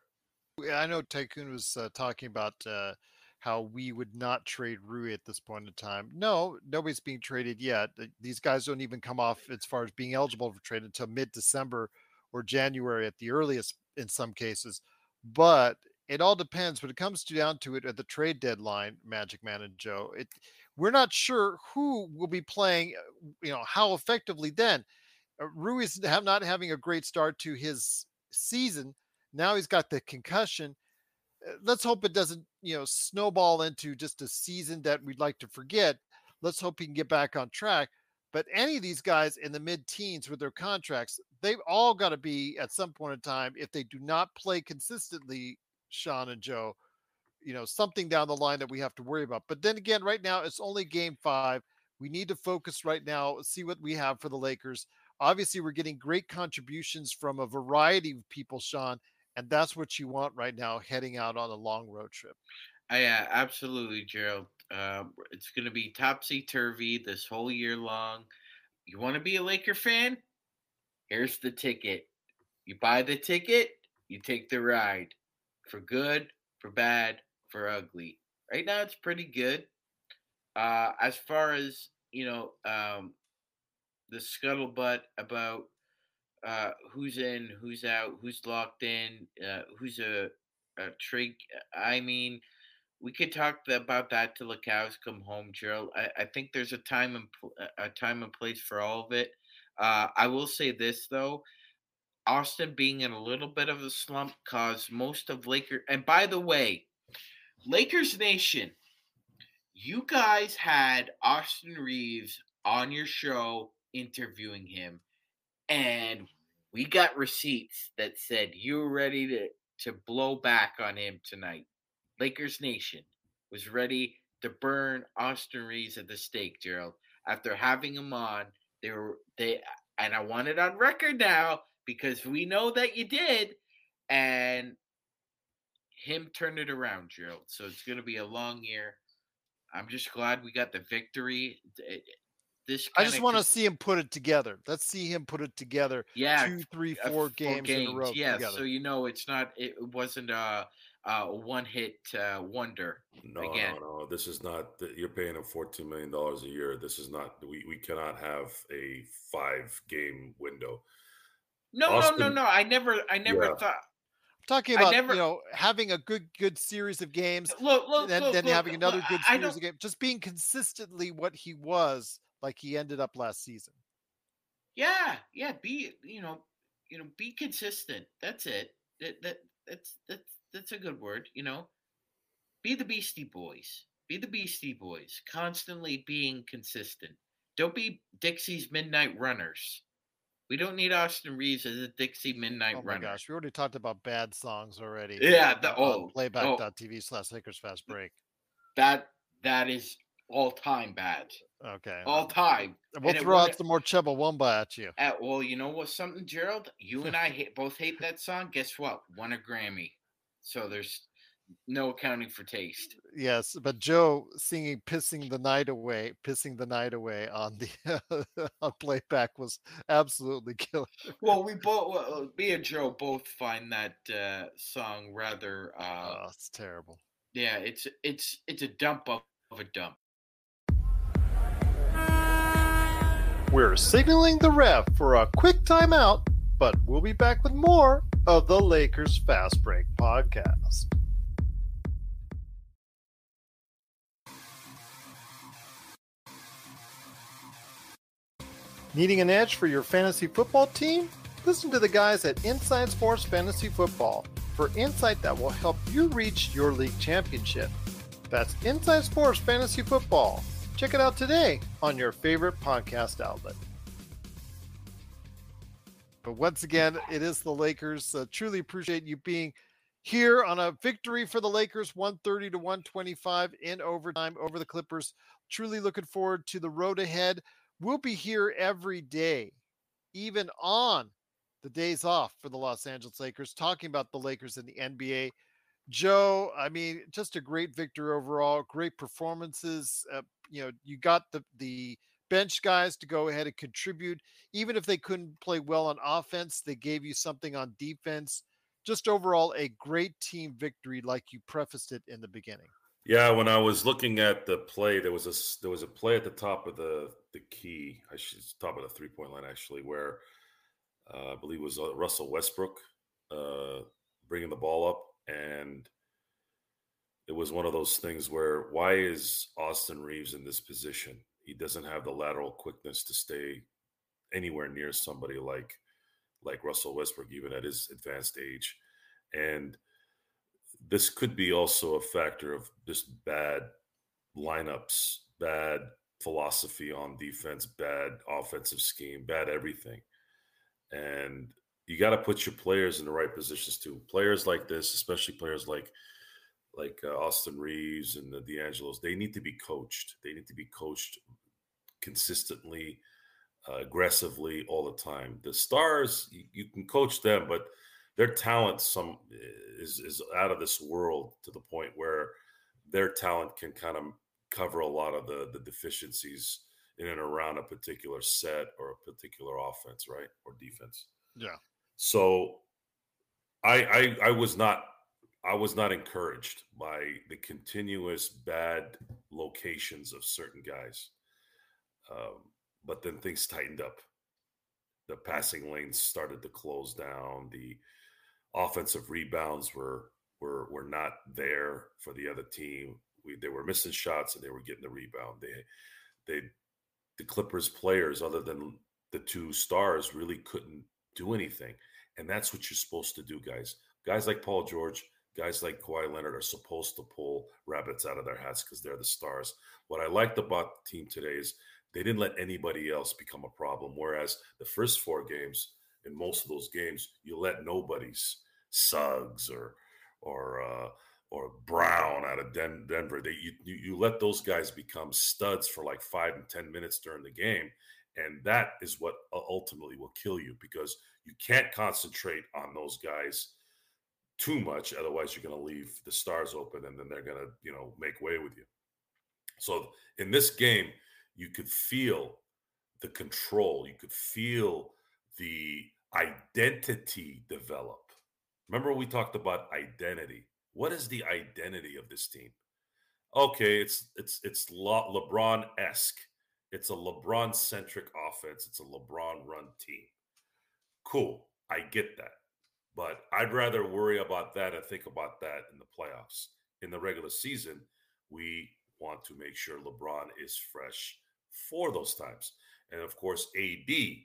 I know Tycoon was uh, talking about uh, how we would not trade Rui at this point in time. No, nobody's being traded yet. These guys don't even come off as far as being eligible for trade until mid-December or January at the earliest in some cases. But it all depends when it comes to down to it at the trade deadline, Magic Man and Joe. It we're not sure who will be playing, you know, how effectively then. Uh, is not having a great start to his season. Now he's got the concussion. Uh, Let's hope it doesn't, you know, snowball into just a season that we'd like to forget. Let's hope he can get back on track. But any of these guys in the mid-teens with their contracts, they've all got to be at some point in time. If they do not play consistently, Sean and Joe, you know, something down the line that we have to worry about. But then again, right now it's only game five. We need to focus right now, see what we have for the Lakers. Obviously, we're getting great contributions from a variety of people, Sean, and that's what you want right now heading out on a long road trip. Uh, yeah, absolutely, Gerald. Um, it's going to be topsy turvy this whole year long. You want to be a Laker fan? Here's the ticket. You buy the ticket, you take the ride for good, for bad, for ugly. Right now, it's pretty good. Uh, as far as you know, um, the scuttlebutt about uh, who's in, who's out, who's locked in, uh, who's a, a trade. I mean, we could talk about that till the cows come home, Gerald. I, I think there's a time and pl- a time and place for all of it. Uh, I will say this though, Austin being in a little bit of a slump caused most of Laker. And by the way, Lakers Nation, you guys had Austin Reaves on your show interviewing him, and we got receipts that said you were ready to to blow back on him tonight. Lakers Nation was ready to burn Austin Reaves at the stake, Gerald. After having him on, they were they and I want it on record now because we know that you did, and him turned it around, Gerald. So it's gonna be a long year. I'm just glad we got the victory. This. I just want to see him put it together. Let's see him put it together. Yeah, two, three, uh, games, in a row Yeah, together. so you know it's not. It wasn't a, a one-hit uh, wonder. No, Again. no, no. This is not. You're paying him fourteen million dollars a year. This is not. We we cannot have a five game window. No, no, no, no. I never, I never Yeah. thought. Talking about never- you know having a good good series of games, Look, look, then look, then having another good series of games, just being consistently what he was, like he ended up last season. Yeah, yeah. Be you know, you know, be consistent. That's it. That that that's that's that's a good word. You know, be the Beastie Boys. Be the Beastie Boys. Constantly being consistent. Don't be Dexys Midnight Runners. We don't need Austin Reaves as a Dixie Midnight Oh my Runner. gosh, we already talked about bad songs already. Yeah, the- on oh, playback.tv slash Lakers fast break. That that is all time bad. Okay. All time. We'll And throw out some more Chumbawamba at you. Uh, well, you know what? Something, Gerald. You and I hate, both hate that song. Guess what? Won a Grammy. So there's no accounting for taste. Yes, but Joe singing "Pissing the Night Away," "Pissing the Night Away" on the on playback was absolutely killer. Well, we both, well, me and Joe both find that uh, song rather. Uh, Oh, it's terrible. yeah, it's it's it's a dump of, of a dump. We're signaling the ref for a quick timeout, but we'll be back with more of the Lakers Fast Break podcast. Needing an edge for your fantasy football team? Listen to the guys at Inside Sports Fantasy Football for insight that will help you reach your league championship. That's Inside Sports Fantasy Football. Check it out today on your favorite podcast outlet. But once again, it is the Lakers. Uh, truly appreciate you being here on a victory for the Lakers, 130 to 125 in overtime over the Clippers. Truly looking forward to the road ahead. We'll be here every day, even on the days off for the Los Angeles Lakers, talking about the Lakers in the NBA. Joe, I mean, just a great victory overall. Great performances. Uh, you know, you got the the bench guys to go ahead and contribute, even if they couldn't play well on offense. They gave you something on defense. Just overall, a great team victory, like you prefaced it in the beginning. Yeah, when I was looking at the play, there was a there was a play at the top of the the key, I should top of the three point line actually, where uh, I believe it was uh, Russell Westbrook uh, bringing the ball up, and it was one of those things where why is Austin Reaves in this position? He doesn't have the lateral quickness to stay anywhere near somebody like like Russell Westbrook, even at his advanced age, and this could be also a factor of just bad lineups, bad philosophy on defense, bad offensive scheme, bad everything. And you got to put your players in the right positions too. Players like this, especially players like like uh, Austin Reaves and the D'Angelos, they need to be coached. They need to be coached consistently, uh, aggressively all the time. The stars, you, you can coach them, but their talent some is is out of this world to the point where their talent can kind of cover a lot of the the deficiencies in and around a particular set or a particular offense, right, or defense. Yeah. So, I I, I was not I was not encouraged by the continuous bad locations of certain guys, um, but then things tightened up. The passing lanes started to close down. The offensive rebounds were were were not there for the other team. We they were missing shots and they were getting the rebound. They they the Clippers players, other than the two stars, really couldn't do anything. And that's what you're supposed to do, guys. Guys like Paul George, guys like Kawhi Leonard are supposed to pull rabbits out of their hats because they're the stars. What I liked about the team today is they didn't let anybody else become a problem. Whereas the first four games, in most of those games, you let nobody's Suggs or or uh, or Brown out of Den- Denver. They you, you let those guys become studs for like five and ten minutes during the game, and that is what ultimately will kill you because you can't concentrate on those guys too much. Otherwise, you're going to leave the stars open, and then they're going to you know make way with you. So in this game, you could feel the control. You could feel the identity develop. Remember, we talked about identity. What is the identity of this team? Okay, it's it's it's LeBron esque. It's a LeBron centric offense. It's a LeBron run team. Cool, I get that, but I'd rather worry about that and think about that in the playoffs. In the regular season, we want to make sure LeBron is fresh for those times. And of course, AD in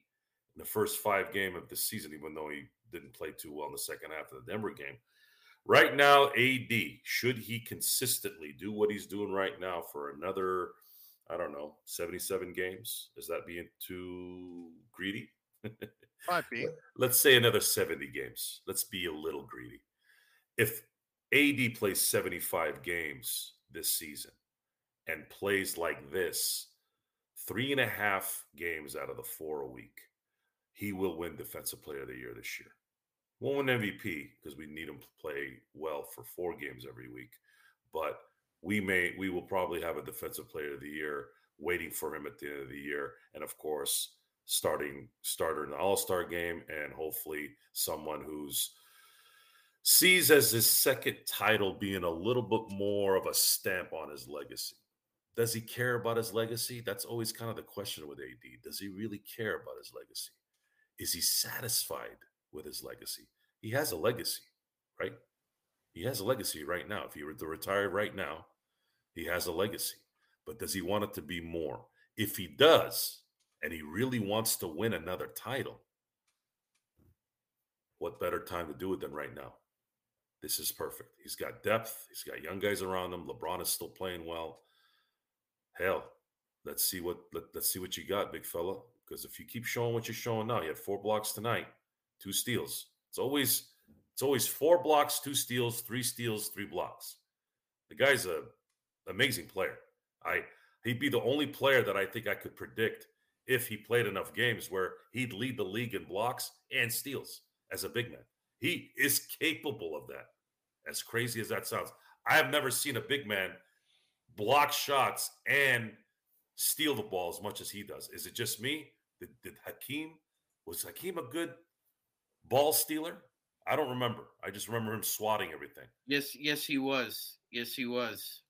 the first five game of the season, even though he didn't play too well in the second half of the Denver game. Right now, AD, should he consistently do what he's doing right now for another, I don't know, 77 games? Is that being too greedy? Might be. Let's say another 70 games. Let's be a little greedy. If AD plays 75 games this season and plays like this, three and a half games out of the four a week, he will win Defensive Player of the Year this year. Won't win MVP because we need him to play well for four games every week, but we may we will probably have a Defensive Player of the Year waiting for him at the end of the year, and of course, starting starter in the All Star game, and hopefully someone who's sees as his second title being a little bit more of a stamp on his legacy. Does he care about his legacy? That's always kind of the question with AD. Does he really care about his legacy? Is he satisfied with his legacy? He has a legacy, right? He has a legacy right now. If he were to retire right now, he has a legacy. But does he want it to be more? If he does, and he really wants to win another title, what better time to do it than right now? This is perfect. He's got depth. He's got young guys around him. LeBron is still playing well hell, let's see what let, us see what you got, big fella. Because if you keep showing what you're showing now, you had four blocks tonight, two steals. It's always it's always four blocks, two steals, three steals, three blocks. The guy's a amazing player. I he'd be the only player that I think I could predict if he played enough games where he'd lead the league in blocks and steals as a big man. He is capable of that. As crazy as that sounds, I have never seen a big man block shots and steal the ball as much as he does. Is it just me? Did, did Hakeem was Hakeem a good ball stealer? I don't remember. I just remember him swatting everything. Yes, yes, he was. Yes, he was.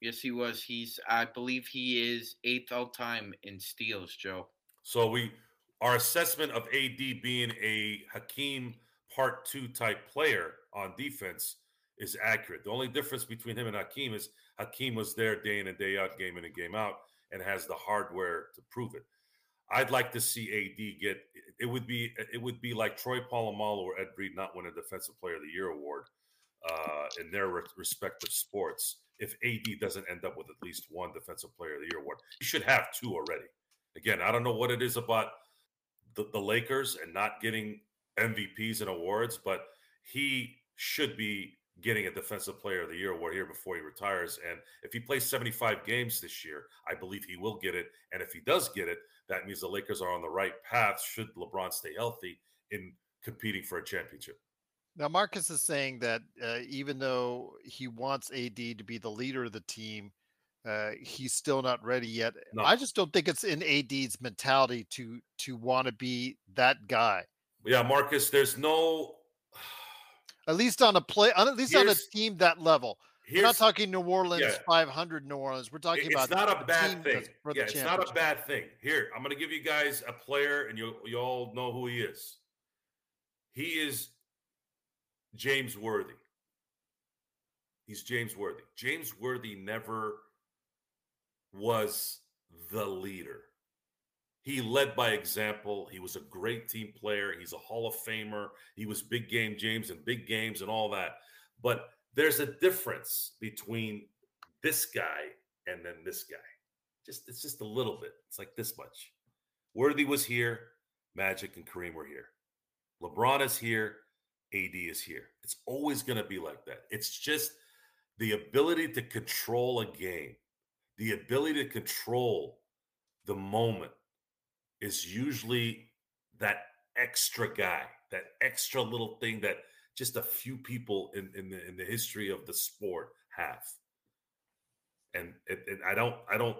Yes, he was. He's I believe he is eighth all time in steals, Joe. So we our assessment of AD being a Hakeem part two type player on defense is accurate. The only difference between him and Hakeem is Hakeem was there day in and day out, game in and game out, and has the hardware to prove it. I'd like to see AD get it would be it would be like Troy Polamalu or Ed Reed not win a Defensive Player of the Year award uh, in their re- respective sports if AD doesn't end up with at least one Defensive Player of the Year award. He should have two already. Again, I don't know what it is about the, the Lakers and not getting MVPs and awards, but he should be getting a defensive player of the year award here before he retires. And if he plays 75 games this year, I believe he will get it. And if he does get it, that means the Lakers are on the right path should LeBron stay healthy in competing for a championship. Now, Marcus is saying that uh, even though he wants AD to be the leader of the team, uh, he's still not ready yet. No. I just don't think it's in AD's mentality to to want to be that guy. Yeah, Marcus, there's no at least on a play, at least here's, on a team that level. We're not talking New Orleans yeah. 500 New Orleans. We're talking it's about it's not a bad thing. Yeah, it's not a bad thing. Here, I'm going to give you guys a player, and you you all know who he is. He is James Worthy. He's James Worthy. James Worthy never was the leader. He led by example. He was a great team player. He's a Hall of Famer. He was big game James and big games and all that. But there's a difference between this guy and then this guy. Just it's just a little bit. It's like this much. Worthy was here, Magic and Kareem were here. LeBron is here, AD is here. It's always going to be like that. It's just the ability to control a game, the ability to control the moment is usually that extra guy, that extra little thing that just a few people in in the, in the history of the sport have. And, and, I don't I don't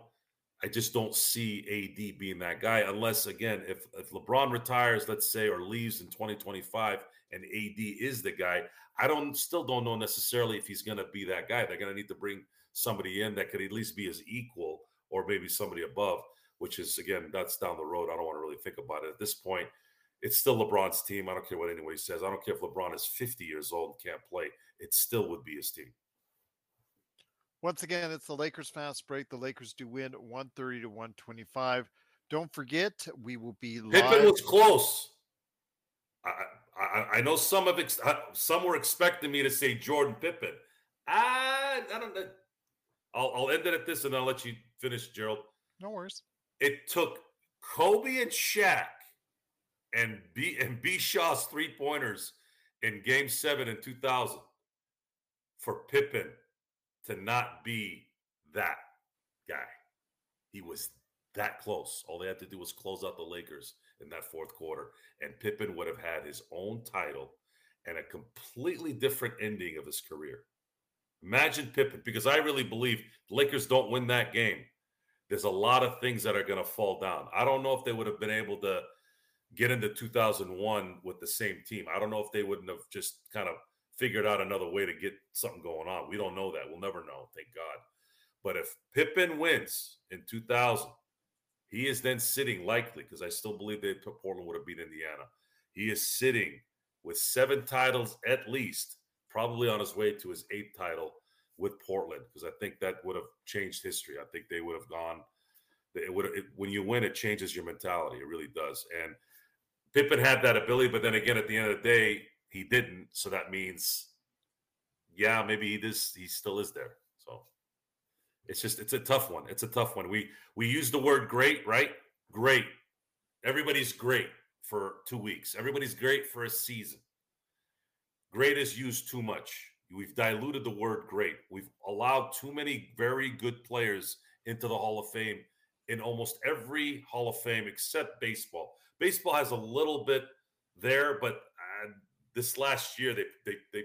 I just don't see AD being that guy unless again if if LeBron retires, let's say, or leaves in 2025 and AD is the guy, I don't still don't know necessarily if he's going to be that guy. They're going to need to bring somebody in that could at least be his equal or maybe somebody above, which is again that's down the road. I don't want to really think about it at this point. It's still LeBron's team. I don't care what anybody says. I don't care if LeBron is 50 years old and can't play. It still would be his team. Once again, it's the Lakers fast break. The Lakers do win 130 to 125. Don't forget, we will be live. Pippen was close. I, I, I know some of ex- uh, some were expecting me to say Jordan Pippen. I, I don't know. I'll, I'll end it at this and I'll let you finish, Gerald. No worries. It took Kobe and Shaq and B and B Shaw's three pointers in Game Seven in 2000 for Pippen to not be that guy. He was that close. All they had to do was close out the Lakers in that fourth quarter, and Pippen would have had his own title and a completely different ending of his career. Imagine Pippen, because I really believe Lakers don't win that game. There's a lot of things that are going to fall down. I don't know if they would have been able to get into 2001 with the same team. I don't know if they wouldn't have just kind of figured out another way to get something going on. We don't know that. We'll never know, thank God. But if Pippen wins in 2000, he is then sitting likely, because I still believe that Portland would have beat Indiana. He is sitting with seven titles at least, probably on his way to his eighth title with Portland, because I think that would have changed history. I think they would have gone. It would it, when you win, it changes your mentality. It really does. And Pippen had that ability, but then again, at the end of the day, he didn't. So that means, yeah, maybe he is. He still is there. So it's just it's a tough one. It's a tough one. We we use the word great, right? Great. Everybody's great for two weeks. Everybody's great for a season. Great is used too much. We've diluted the word great. We've allowed too many very good players into the Hall of Fame in almost every Hall of Fame except baseball. Baseball has a little bit there, but uh, this last year they they they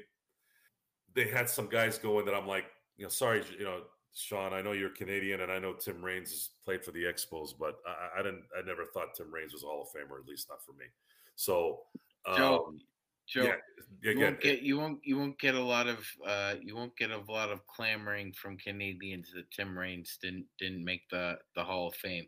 they had some guys going that I'm like, you know, sorry, you know, Sean, I know you're Canadian, and I know Tim Raines has played for the Expos, but I, I didn't. I never thought Tim Raines was a Hall of Famer, at least not for me. So, um, Joe, Joe, yeah, you won't get you won't you won't get a lot of uh, you won't get a lot of clamoring from Canadians that Tim Raines didn't didn't make the the Hall of Fame.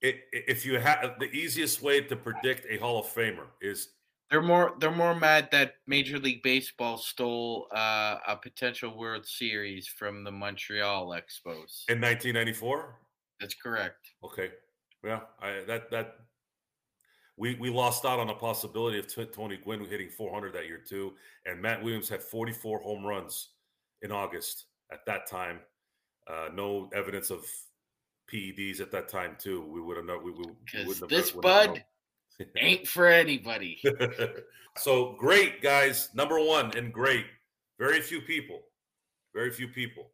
If you have the easiest way to predict a Hall of Famer is they're more they're more mad that Major League Baseball stole uh, a potential World Series from the Montreal Expos in 1994. That's correct. Okay, yeah, I, that that we we lost out on the possibility of t- Tony Gwynn hitting 400 that year too, and Matt Williams had 44 home runs in August at that time. Uh, no evidence of PEDs at that time too. We would have known. We, we, we wouldn't have, this bud ain't for anybody. so great, guys. Number one and great. Very few people. Very few people.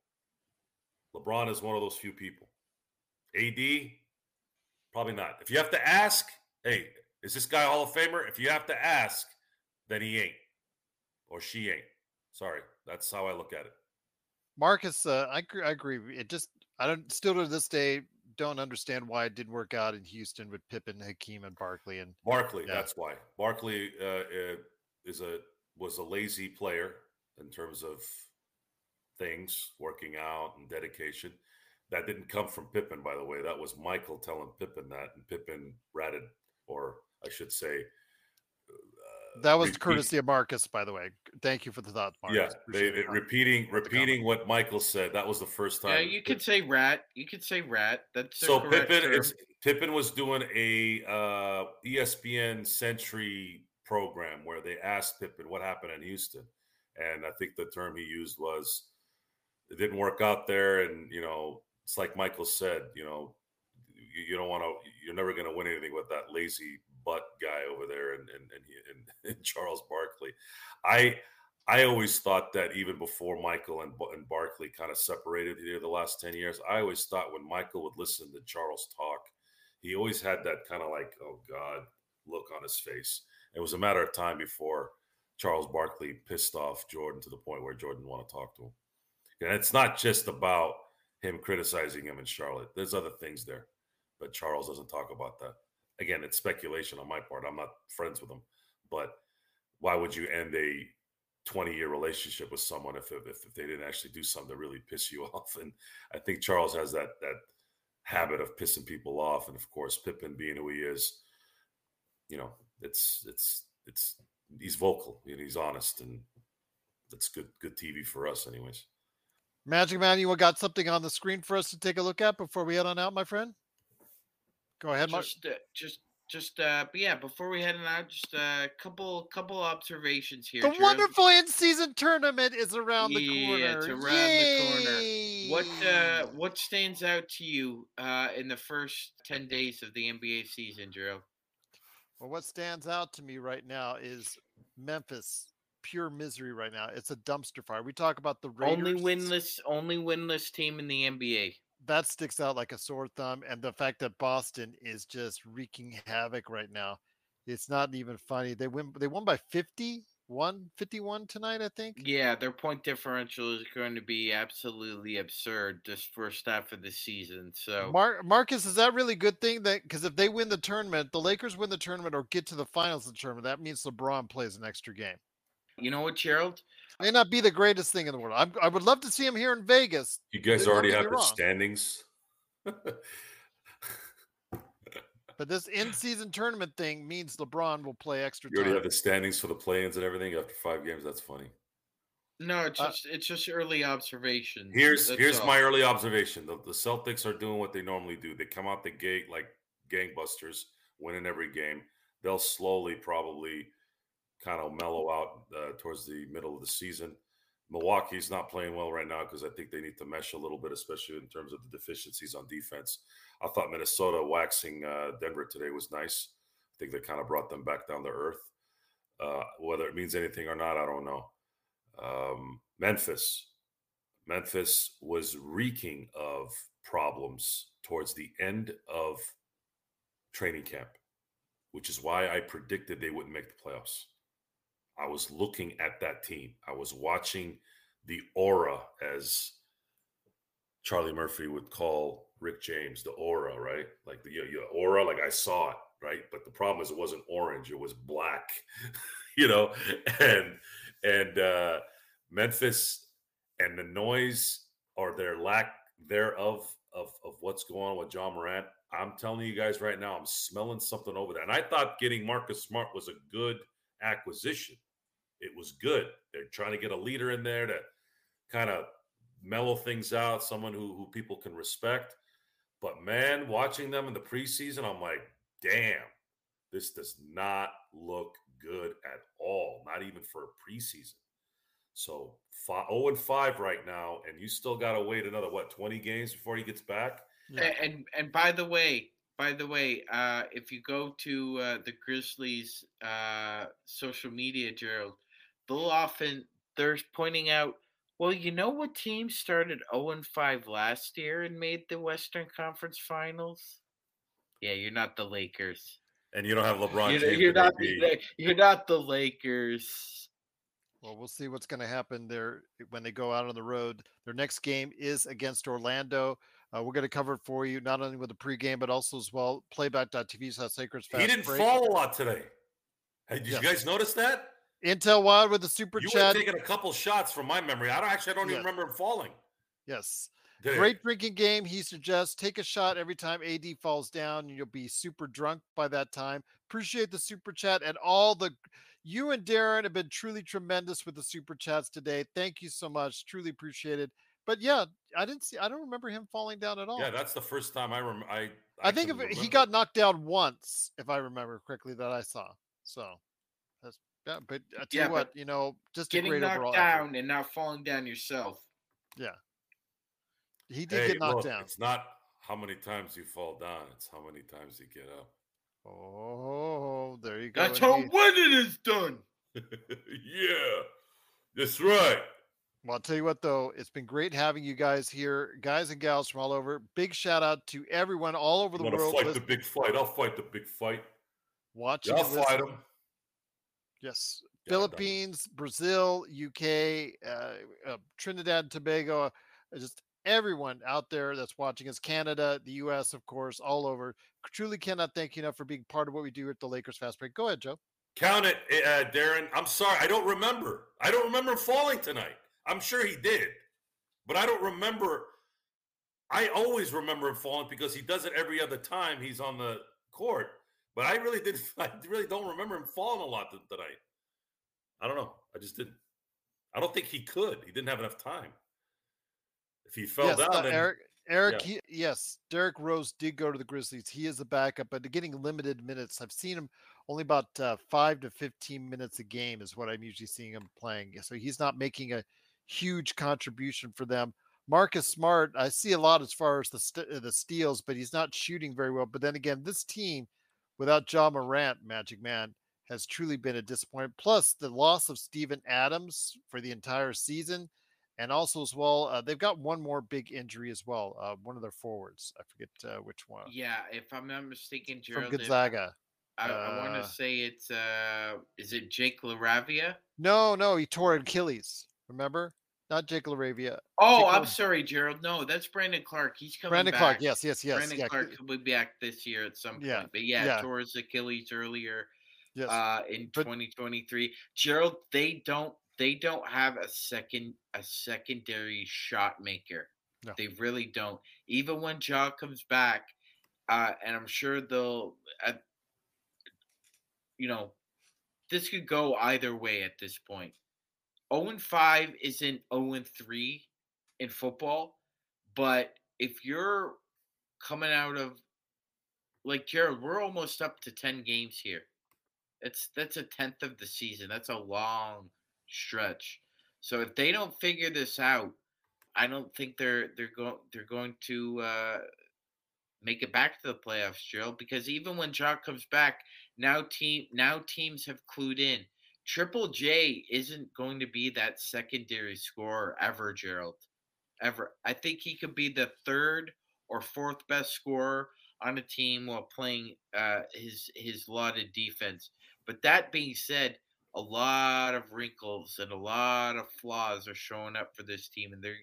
LeBron is one of those few people. AD, probably not. If you have to ask, hey, is this guy Hall of Famer? If you have to ask, then he ain't. Or she ain't. Sorry. That's how I look at it. Marcus, uh, I, I agree. It just, I don't, still to this day, don't understand why it didn't work out in Houston with Pippen, Hakeem, and Barkley. And Barkley, yeah. that's why Barkley uh, is a was a lazy player in terms of things, working out and dedication. That didn't come from Pippen, by the way. That was Michael telling Pippen that, and Pippen ratted, or I should say, that was repeat, courtesy of Marcus, by the way. Thank you for the thought, Marcus. Yeah, they, it, repeating repeating what Michael said. That was the first time. Yeah, you could say rat. You could say rat. That's so Pippen. Pippen was doing a uh, ESPN Century program where they asked Pippen what happened in Houston, and I think the term he used was it didn't work out there, and you know it's like Michael said, you know you, you don't want to. You're never going to win anything with that lazy butt guy over there and and, and, and Charles Barkley. I I always thought that even before Michael and, and Barkley kind of separated here the last 10 years, I always thought when Michael would listen to Charles talk, he always had that kind of like, oh God, look on his face. It was a matter of time before Charles Barkley pissed off Jordan to the point where Jordan want to talk to him. And it's not just about him criticizing him in Charlotte. There's other things there, but Charles doesn't talk about that. Again, it's speculation on my part. I'm not friends with him, but why would you end a 20 year relationship with someone if, if if they didn't actually do something to really piss you off? And I think Charles has that that habit of pissing people off, and of course Pippen being who he is, you know, it's it's it's he's vocal and he's honest, and that's good good TV for us, anyways. Magic Man, you got something on the screen for us to take a look at before we head on out, my friend? Go ahead, Mark. Just, uh, just, just, uh, but yeah. Before we head on out, just a couple, couple observations here. The Drew. wonderful in-season tournament is around the Yeah, corner. it's around the corner. What, uh, what stands out to you uh, in the first ten days of the NBA season, Drew? Well, what stands out to me right now is Memphis. Pure misery right now. It's a dumpster fire. We talk about the Raiders. Only winless, only winless team in the NBA. That sticks out like a sore thumb, and the fact that Boston is just wreaking havoc right now. It's not even funny. They win. They won by 51, 51 tonight, I think. Yeah, their point differential is going to be absolutely absurd this first half of the season. So Mar- Marcus, is that really a good thing? That because if they win the tournament, the Lakers win the tournament or get to the finals of the tournament, that means LeBron plays an extra game. you know what, Gerald? May not be the greatest thing in the world. I'm, I would love to see him here in Vegas. You guys Don't already have the wrong. standings. But this in-season tournament thing means LeBron will play extra You already time. have the standings for the play-ins and everything after five games. That's funny. No, it's Uh, just it's just early observation. Here's That's here's all. my early observation. The, the Celtics are doing what they normally do. They come out the gate like gangbusters, winning every game. They'll slowly probably kind of mellow out uh, towards the middle of the season. Milwaukee's not playing well right now because I think they need to mesh a little bit, especially in terms of the deficiencies on defense. I thought Minnesota waxing uh, Denver today was nice. I think they kind of brought them back down to earth. Uh, whether it means anything or not, I don't know. Um, Memphis, Memphis was reeking of problems towards the end of training camp, which is why I predicted they wouldn't make the playoffs. I was looking at that team. I was watching the aura, as Charlie Murphy would call Rick James, the aura, right? Like the your, aura, like I saw it, right? But the problem is it wasn't orange; it was black, you know. And and uh, Memphis and the noise or their lack thereof of of what's going on with Ja Morant. I'm telling you guys right now, I'm smelling something over there. And I thought getting Marcus Smart was a good acquisition. It was good. They're trying to get a leader in there to kind of mellow things out, someone who who people can respect. But man, watching them in the preseason, I'm like, damn, this does not look good at all. Not even for a preseason. So five, 0 and 5 right now, and you still got to wait another what 20 games before he gets back. A- And and by the way, by the way, uh, if you go to uh, the Grizzlies' uh, social media, Gerald, they'll often they're pointing out. Well, you know what team started 0 and 5 last year and made the Western Conference Finals? Yeah, you're not the Lakers. And you don't have LeBron You're, James. you're not the, you're not the Lakers. Well, we'll see what's going to happen there when they go out on the road. Their next game is against Orlando. Uh, we're going to cover it for you, not only with the pregame, but also as well. Playback.tv slash Sacred's He didn't Break. fall a lot today. Hey, did Yes. you guys notice that? Intel Wild with the super You chat. were taking a couple shots from my memory. I don't actually I don't even remember him falling. Yes. Did it? Great drinking game. He suggests take a shot every time AD falls down, and you'll be super drunk by that time. Appreciate the super chat and all the. You and Darren have been truly tremendous with the super chats today. Thank you so much. Truly appreciate it. But yeah, I didn't see. I don't remember him falling down at all. Yeah, that's the first time I rem- I I think if he got knocked down once, if I remember correctly, that I saw. So that's yeah. But I tell Yeah, you what, but you know, just a Getting great knocked down effort. and not falling down yourself. Yeah, he did Hey, get knocked look, down. It's not how many times you fall down; it's how many times you get up. Oh, there you go. That's how indeed. winning is done. yeah, that's right. Well, I'll tell you what, though, it's been great having you guys here, guys and gals from all over. Big shout out to everyone all over the Want to world fight lis- the big fight? I'll fight the big fight. watching. Yeah, I'll fight him. Yes, Yeah, I've done it. Philippines, Brazil, UK, uh, uh, Trinidad and Tobago. uh, Just everyone out there that's watching us, Canada, the US, of course, all over. Truly cannot thank you enough for being part of what we do at the Lakers Fast Break. Go ahead, Joe. Count it, uh, Darren. I'm sorry. I don't remember. I don't remember falling tonight. I'm sure he did, but I don't remember. I always remember him falling because he does it every other time he's on the court. But I really did. I really don't remember him falling a lot tonight. I don't know. I just didn't. I don't think he could. He didn't have enough time. If he fell yes, down, uh, then, Eric, Eric, yeah. he, yes, Derrick Rose did go to the Grizzlies. He is a backup, but getting limited minutes. I've seen him only about uh, five to fifteen minutes a game is what I'm usually seeing him playing. So he's not making a huge contribution for them. Marcus Smart, I see a lot as far as the st- the steals, but he's not shooting very well. But then again, this team without Ja Morant, Magic Man, has truly been a disappointment. Plus the loss of Steven Adams for the entire season. And also, as well, uh, they've got one more big injury as well. Uh, one of their forwards, I forget uh, which one. Yeah, if I'm not mistaken, Gerald, from Gonzaga. I, I want Uh, to say it's uh, is it Jake LaRavia? No, no, he tore Achilles. Remember, not Jake LaRavia. Oh, Jake I'm La- sorry, Gerald. No, that's Brandon Clarke. He's coming. Brandon back. Clarke. Yes, yes, yes. Brandon yeah, Clarke will be back this year at some point. Yeah, But yeah, yeah. tore his Achilles earlier yes. uh, in But- 2023. Gerald, they don't they don't have a second a secondary shot maker. No. They really don't. Even when Ja comes back, uh, and I'm sure they'll, uh, you know, this could go either way at this point. 0 and 5 isn't 0 and 3 in football, but if you're coming out of like Jared, we're almost up to 10 games here. It's that's a tenth of the season. That's a long stretch. So if they don't figure this out, I don't think they're they're going they're going to uh, make it back to the playoffs, Gerald. Because even when Jock comes back, now team now teams have clued in. Triple J isn't going to be that secondary scorer ever, Gerald. Ever. I think he could be the third or fourth best scorer on a team while playing uh, his his lauded defense. But that being said, a lot of wrinkles and a lot of flaws are showing up for this team, and they're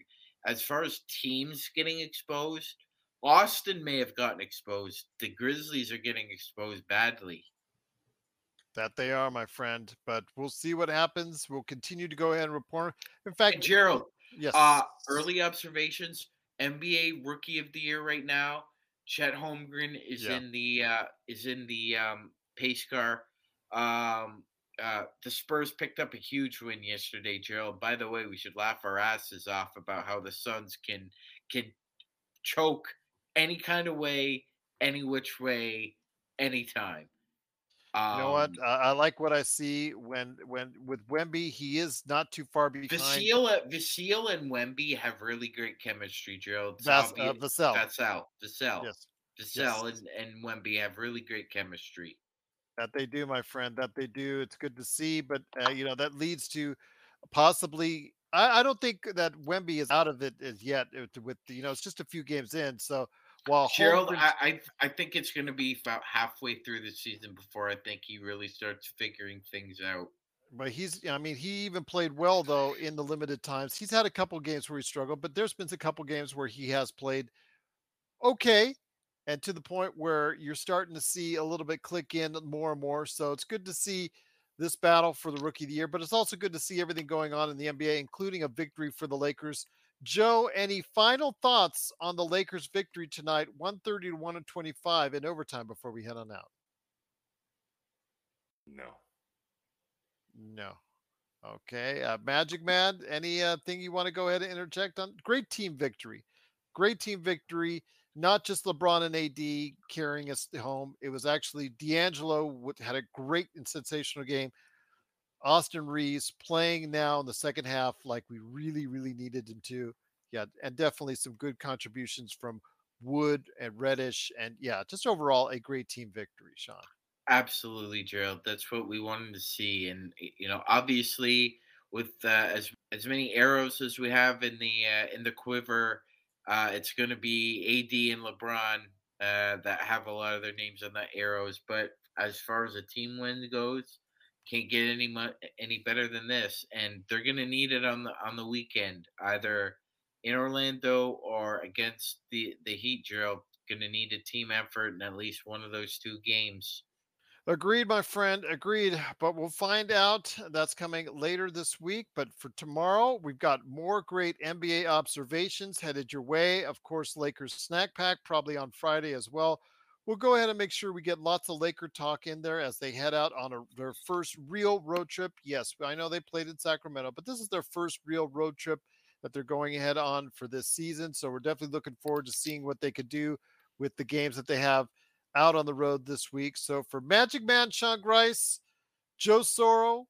as far as teams getting exposed. Austin may have gotten exposed. The Grizzlies are getting exposed badly. That they are, my friend. But we'll see what happens. We'll continue to go ahead and report. In fact, Gerald, yes. uh, early observations: NBA Rookie of the Year right now. Chet Holmgren is Yeah. in the uh, is in the um, pace car. Um, uh, the Spurs picked up a huge win yesterday, Gerald. By the way, we should laugh our asses off about how the Suns can can choke any kind of way, any which way, anytime. You know what? Um, I, I like what I see when when with Wemby. He is not too far behind. Vassell, Vassell and Wemby have really great chemistry, Gerald. It's Vas- uh, obvious- Vassell. Vassell. Vassell. Yes, Vassell Yes. and, and Wemby have really great chemistry. that they do, my friend. That they do. It's good to see, but uh, you know that leads to possibly. I, I don't think that Wemby is out of it as yet. uh, With you know, it's just a few games in. So while Gerald, I, I I think it's going to be about halfway through the season before I think he really starts figuring things out. But he's, I mean, he even played well though in the limited times. He's had a couple games where he struggled, but there's been a couple games where he has played okay, and to the point where you're starting to see a little bit click in more and more. So it's good to see this battle for the rookie of the year, but it's also good to see everything going on in the NBA, including a victory for the Lakers. Joe, any final thoughts on the Lakers' victory tonight, 130 to 125 in overtime before we head on out? no. No. Okay. Uh, Magic Man, any uh, thing you want to go ahead and interject on? Great team victory. Great team victory. Not just LeBron and AD carrying us home. It was actually D'Angelo had a great and sensational game. Austin Reaves playing now in the second half like we really, really needed him to. Yeah, and definitely some good contributions from Wood and Reddish. And yeah, just overall a great team victory, Sean. Absolutely, Gerald. That's what we wanted to see, and you know, obviously, with uh, as as many arrows as we have in the uh, in the quiver, uh, it's going to be AD and LeBron uh, that have a lot of their names on the arrows. But as far as a team win goes, can't get any mu- any better than this, and they're going to need it on the on the weekend, either in Orlando or against the the Heat, Gerald, going to need a team effort in at least one of those two games. Agreed, my friend. Agreed. But we'll find out. That's coming later this week. But for tomorrow, we've got more great NBA observations headed your way. Of course, Lakers snack pack probably on Friday as well. We'll go ahead and make sure we get lots of Laker talk in there as they head out on a, their first real road trip. Yes, I know they played in Sacramento, but this is their first real road trip that they're going ahead on for this season. So we're definitely looking forward to seeing what they could do with the games that they have out on the road this week. So for Magic Man Sean Grice, Joe Soro,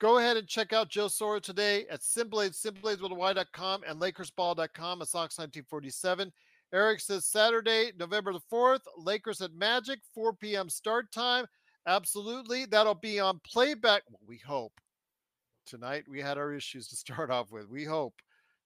go ahead and check out Joe Soro today at Symblades, symblades.y.com and LakersBall.com at Sox 1947. Eric says Saturday, November the 4th, Lakers at Magic, 4 p.m. start time. Absolutely. That'll be on playback. We hope. Tonight we had our issues to start off with. We hope.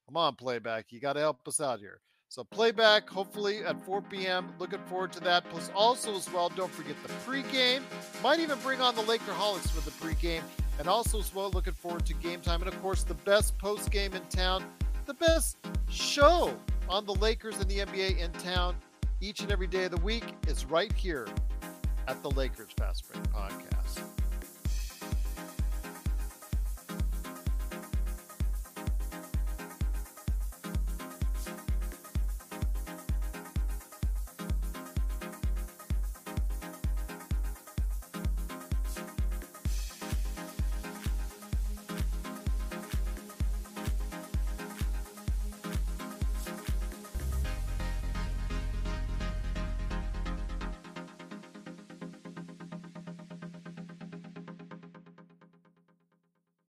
Come on, playback. You got to help us out here. So playback, hopefully at 4 p.m. Looking forward to that. Plus, also as well, don't forget the pregame. Might even bring on the Lakerholics for the pregame. And also as well, looking forward to game time. And of course, the best post game in town, the best show on the Lakers and the NBA in town each and every day of the week is right here at the Lakers Fast Break Podcast.